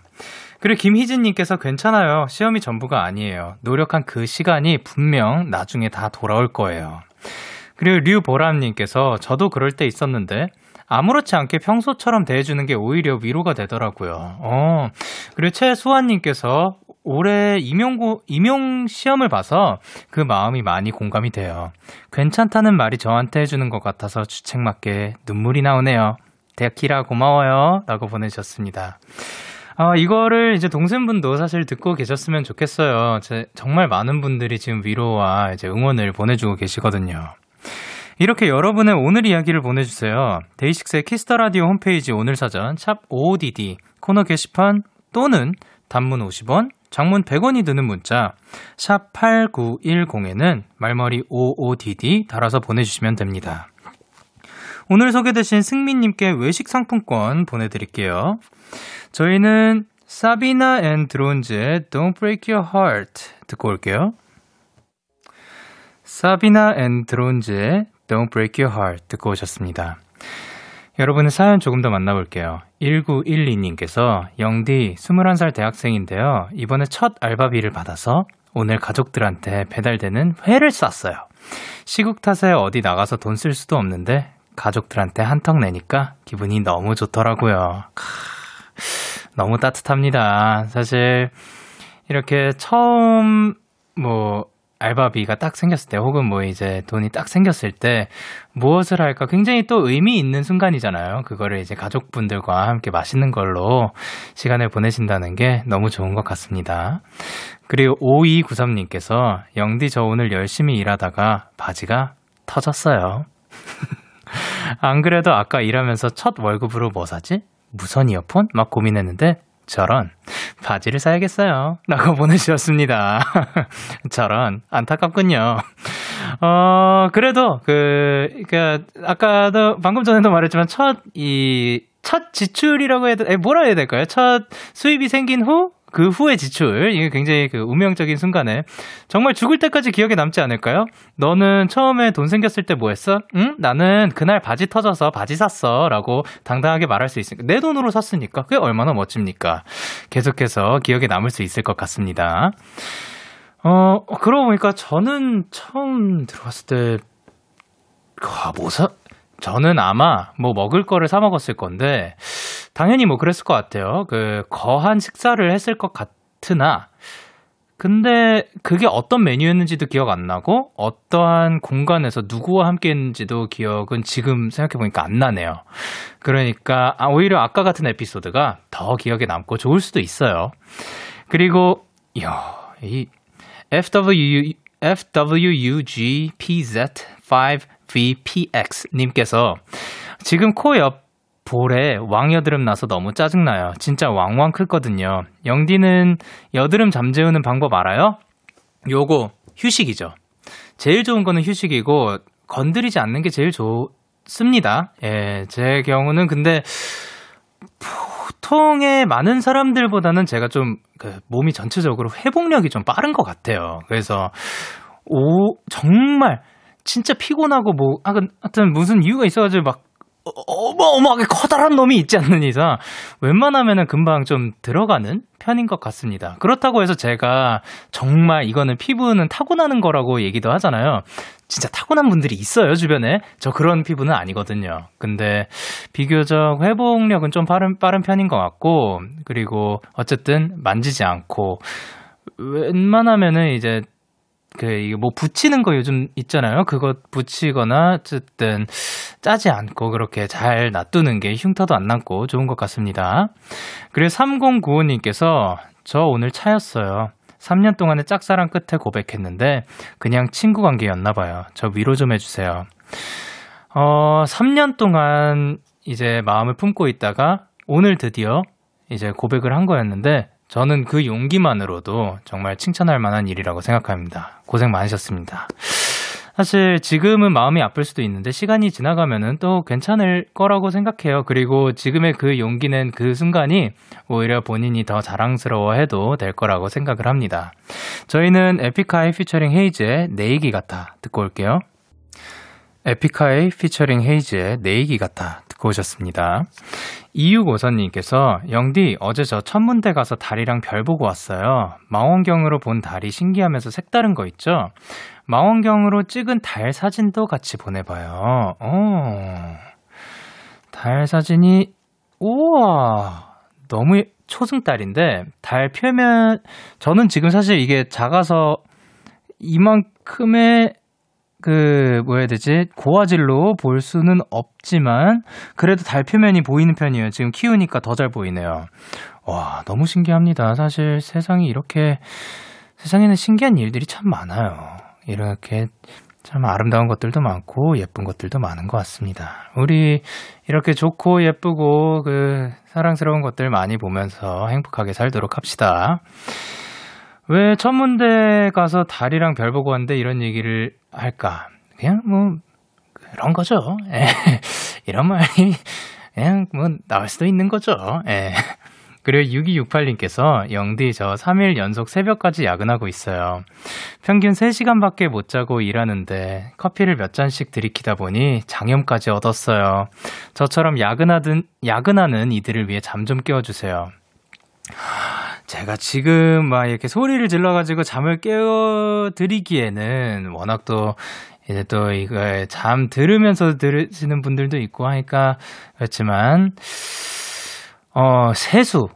그리고 김희진님께서 괜찮아요. 시험이 전부가 아니에요. 노력한 그 시간이 분명 나중에 다 돌아올 거예요. 그리고 류보람님께서 저도 그럴 때 있었는데 아무렇지 않게 평소처럼 대해주는 게 오히려 위로가 되더라고요. 어. 그리고 최수환님께서 올해 임용고, 임용 시험을 봐서 그 마음이 많이 공감이 돼요. 괜찮다는 말이 저한테 해주는 것 같아서 주책맞게 눈물이 나오네요. 데키라 고마워요. 라고 보내주셨습니다. 아, 이거를 이제 동생분도 사실 듣고 계셨으면 좋겠어요. 제, 정말 많은 분들이 지금 위로와 이제 응원을 보내주고 계시거든요. 이렇게 여러분의 오늘 이야기를 보내주세요. 데이식스의 키스터 라디오 홈페이지 오늘 사전 샵 55DD 코너 게시판 또는 단문 50원, 장문 100원이 드는 문자 샵 8910에는 말머리 55DD 달아서 보내주시면 됩니다. 오늘 소개되신 승민님께 외식 상품권 보내드릴게요. 저희는 사비나 앤 드론즈의 Don't Break Your Heart 듣고 올게요. 사비나 앤 드론즈의 Don't Break Your Heart 듣고 오셨습니다. 여러분의 사연 조금 더 만나볼게요. 1912님께서 영디 21살 대학생인데요. 이번에 첫 알바비를 받아서 오늘 가족들한테 배달되는 회를 쐈어요. 시국 탓에 어디 나가서 돈 쓸 수도 없는데 가족들한테 한턱 내니까 기분이 너무 좋더라고요. 크, 너무 따뜻합니다. 사실 이렇게 처음 뭐 알바비가 딱 생겼을 때 혹은 뭐 이제 돈이 딱 생겼을 때 무엇을 할까 굉장히 또 의미 있는 순간이잖아요. 그거를 이제 가족분들과 함께 맛있는 걸로 시간을 보내신다는 게 너무 좋은 것 같습니다. 그리고 5293님께서 영디 저 오늘 열심히 일하다가 바지가 터졌어요. 안 그래도 아까 일하면서 첫 월급으로 뭐 사지? 무선 이어폰? 막 고민했는데 저런 바지를 사야겠어요. 라고 보내주셨습니다. 저런 안타깝군요. 어 그래도 그 그니까 아까도 방금 전에도 말했지만 첫 이 첫 지출이라고 해야 돼 뭐라 해야 될까요? 첫 수입이 생긴 후 그 후의 지출 이게 굉장히 그 운명적인 순간에 정말 죽을 때까지 기억에 남지 않을까요? 너는 처음에 돈 생겼을 때 뭐 했어? 응? 나는 그날 바지 터져서 바지 샀어라고 당당하게 말할 수 있으니까 내 돈으로 샀으니까 그게 얼마나 멋집니까? 계속해서 기억에 남을 수 있을 것 같습니다. 어 그러고 보니까 저는 처음 들어왔을 때 아, 뭐 사? 저는 아마 뭐 먹을 거를 사 먹었을 건데 당연히 뭐 그랬을 것 같아요. 그 거한 식사를 했을 것 같으나 근데 그게 어떤 메뉴였는지도 기억 안 나고 어떠한 공간에서 누구와 함께 했는지도 기억은 지금 생각해 보니까 안 나네요. 그러니까 아, 오히려 아까 같은 에피소드가 더 기억에 남고 좋을 수도 있어요. 그리고 이야, 이 FW FWUGPZ5VPX 님께서 지금 코 옆 볼에 왕여드름 나서 너무 짜증나요. 진짜 왕왕 클거든요. 영디는 여드름 잠재우는 방법 알아요? 요거 휴식이죠. 제일 좋은 거는 휴식이고 건드리지 않는 게 제일 좋습니다. 예, 제 경우는 근데 보통의 많은 사람들보다는 제가 좀 그 몸이 전체적으로 회복력이 좀 빠른 것 같아요. 그래서 오 정말 진짜 피곤하고 뭐 하여튼 무슨 이유가 있어가지고 막 어마어마하게 커다란 놈이 있지 않는 이상 웬만하면은 금방 좀 들어가는 편인 것 같습니다. 그렇다고 해서 제가 정말 이거는 피부는 타고나는 거라고 얘기도 하잖아요. 진짜 타고난 분들이 있어요, 주변에. 저 그런 피부는 아니거든요. 근데 비교적 회복력은 좀 빠른, 빠른 편인 것 같고, 그리고 어쨌든 만지지 않고, 웬만하면은 이제 그, 이게 뭐 붙이는 거 요즘 있잖아요. 그거 붙이거나, 어쨌든, 짜지 않고 그렇게 잘 놔두는 게 흉터도 안 남고 좋은 것 같습니다. 그리고 3095님께서, 저 오늘 차였어요. 3년 동안의 짝사랑 끝에 고백했는데, 그냥 친구 관계였나 봐요. 저 위로 좀 해주세요. 어, 3년 동안 이제 마음을 품고 있다가, 오늘 드디어 이제 고백을 한 거였는데, 저는 그 용기만으로도 정말 칭찬할 만한 일이라고 생각합니다. 고생 많으셨습니다. 사실 지금은 마음이 아플 수도 있는데 시간이 지나가면은 또 괜찮을 거라고 생각해요. 그리고 지금의 그 용기는 그 순간이 오히려 본인이 더 자랑스러워 해도 될 거라고 생각을 합니다. 저희는 에픽하이 피처링 헤이즈의 내 얘기 같아 듣고 올게요. 에픽하이 피처링 헤이즈의 내 얘기 같아 듣고 오셨습니다. 이육오삼님께서 영디 어제 저 천문대 가서 달이랑 별 보고 왔어요. 망원경으로 본 달이 신기하면서 색다른 거 있죠? 망원경으로 찍은 달 사진도 같이 보내봐요. 어. 달 사진이 우와 너무 예- 초승달인데 달 표면 저는 지금 사실 이게 작아서 이만큼의 그 뭐야 해야 되지 고화질로 볼 수는 없지만 그래도 달 표면이 보이는 편이에요. 지금 키우니까 더 잘 보이네요. 와 너무 신기합니다. 사실 세상이 이렇게 세상에는 신기한 일들이 참 많아요. 이렇게 참 아름다운 것들도 많고 예쁜 것들도 많은 것 같습니다. 우리 이렇게 좋고 예쁘고 그 사랑스러운 것들 많이 보면서 행복하게 살도록 합시다. 왜 천문대 가서 달이랑 별 보고 왔는데 이런 얘기를 할까? 그냥 뭐 그런 거죠. 예. 이런 말이 그냥 뭐 나올 수도 있는 거죠. 예. 그리고 6268님께서 영디 저 3일 연속 새벽까지 야근하고 있어요. 평균 3시간밖에 못 자고 일하는데 커피를 몇 잔씩 들이키다 보니 장염까지 얻었어요. 저처럼 야근하든 야근하는 이들을 위해 잠 좀 깨워 주세요. 제가 지금 막 이렇게 소리를 질러가지고 잠을 깨워드리기에는 워낙 또 이제 또 이거 잠 들으면서 들으시는 분들도 있고 하니까 그렇지만 어 세수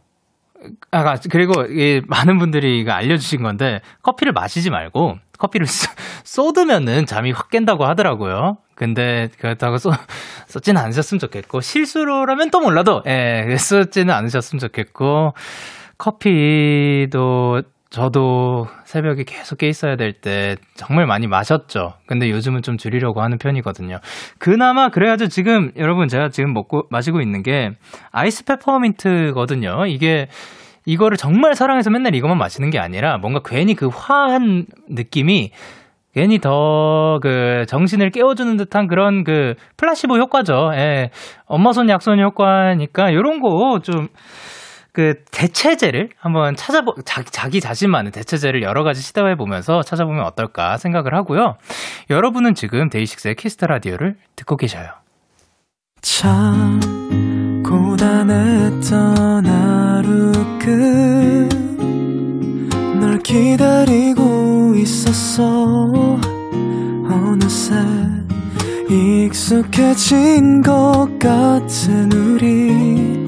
아 그리고 이 많은 분들이 이거 알려주신 건데 커피를 마시지 말고 커피를 쏟- 쏟으면은 잠이 확 깬다고 하더라고요. 근데 그렇다고 쏟, 쏟지는 않으셨으면 좋겠고 실수로라면 또 몰라도 예 쏟지는 않으셨으면 좋겠고 커피도 저도 새벽에 계속 깨 있어야 될 때 정말 많이 마셨죠. 근데 요즘은 좀 줄이려고 하는 편이거든요. 그나마 그래야죠. 지금 여러분 제가 지금 먹고 마시고 있는 게 아이스 페퍼민트거든요. 이게 이거를 정말 사랑해서 맨날 이것만 마시는 게 아니라 뭔가 괜히 그 화한 느낌이 괜히 더 그 정신을 깨워주는 듯한 그런 그 플라시보 효과죠. 예. 엄마 손 약손 효과니까 요런 거좀 그 대체제를 한번 찾아보 자기, 자기 자신만의 대체제를 여러 가지 시도해 보면서 찾아보면 어떨까 생각을 하고요. 여러분은 지금 데이식스의 키스터 라디오를 듣고 계셔요. 참 고단했던 하루 끝널 기다리고 있었어 어느새 익숙해진 것 같은 우리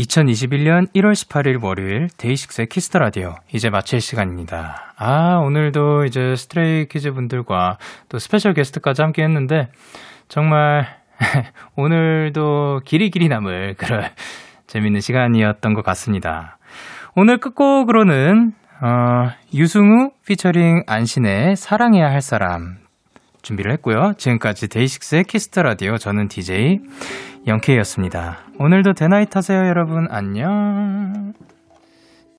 2021년 1월 18일 월요일 데이식스의 키스터 라디오 이제 마칠 시간입니다. 아 오늘도 이제 스트레이 키즈 분들과 또 special guest까지 함께 했는데 정말 오늘도 길이 길이 남을 그런 재밌는 시간이었던 것 같습니다. 오늘 끝곡으로는 어, 유승우 피처링 안신의 사랑해야 할 사람 준비를 했고요. 지금까지 데이식스의 키스 더 라디오 저는 DJ 영케이였습니다. 오늘도 데나잇 하세요 여러분 안녕.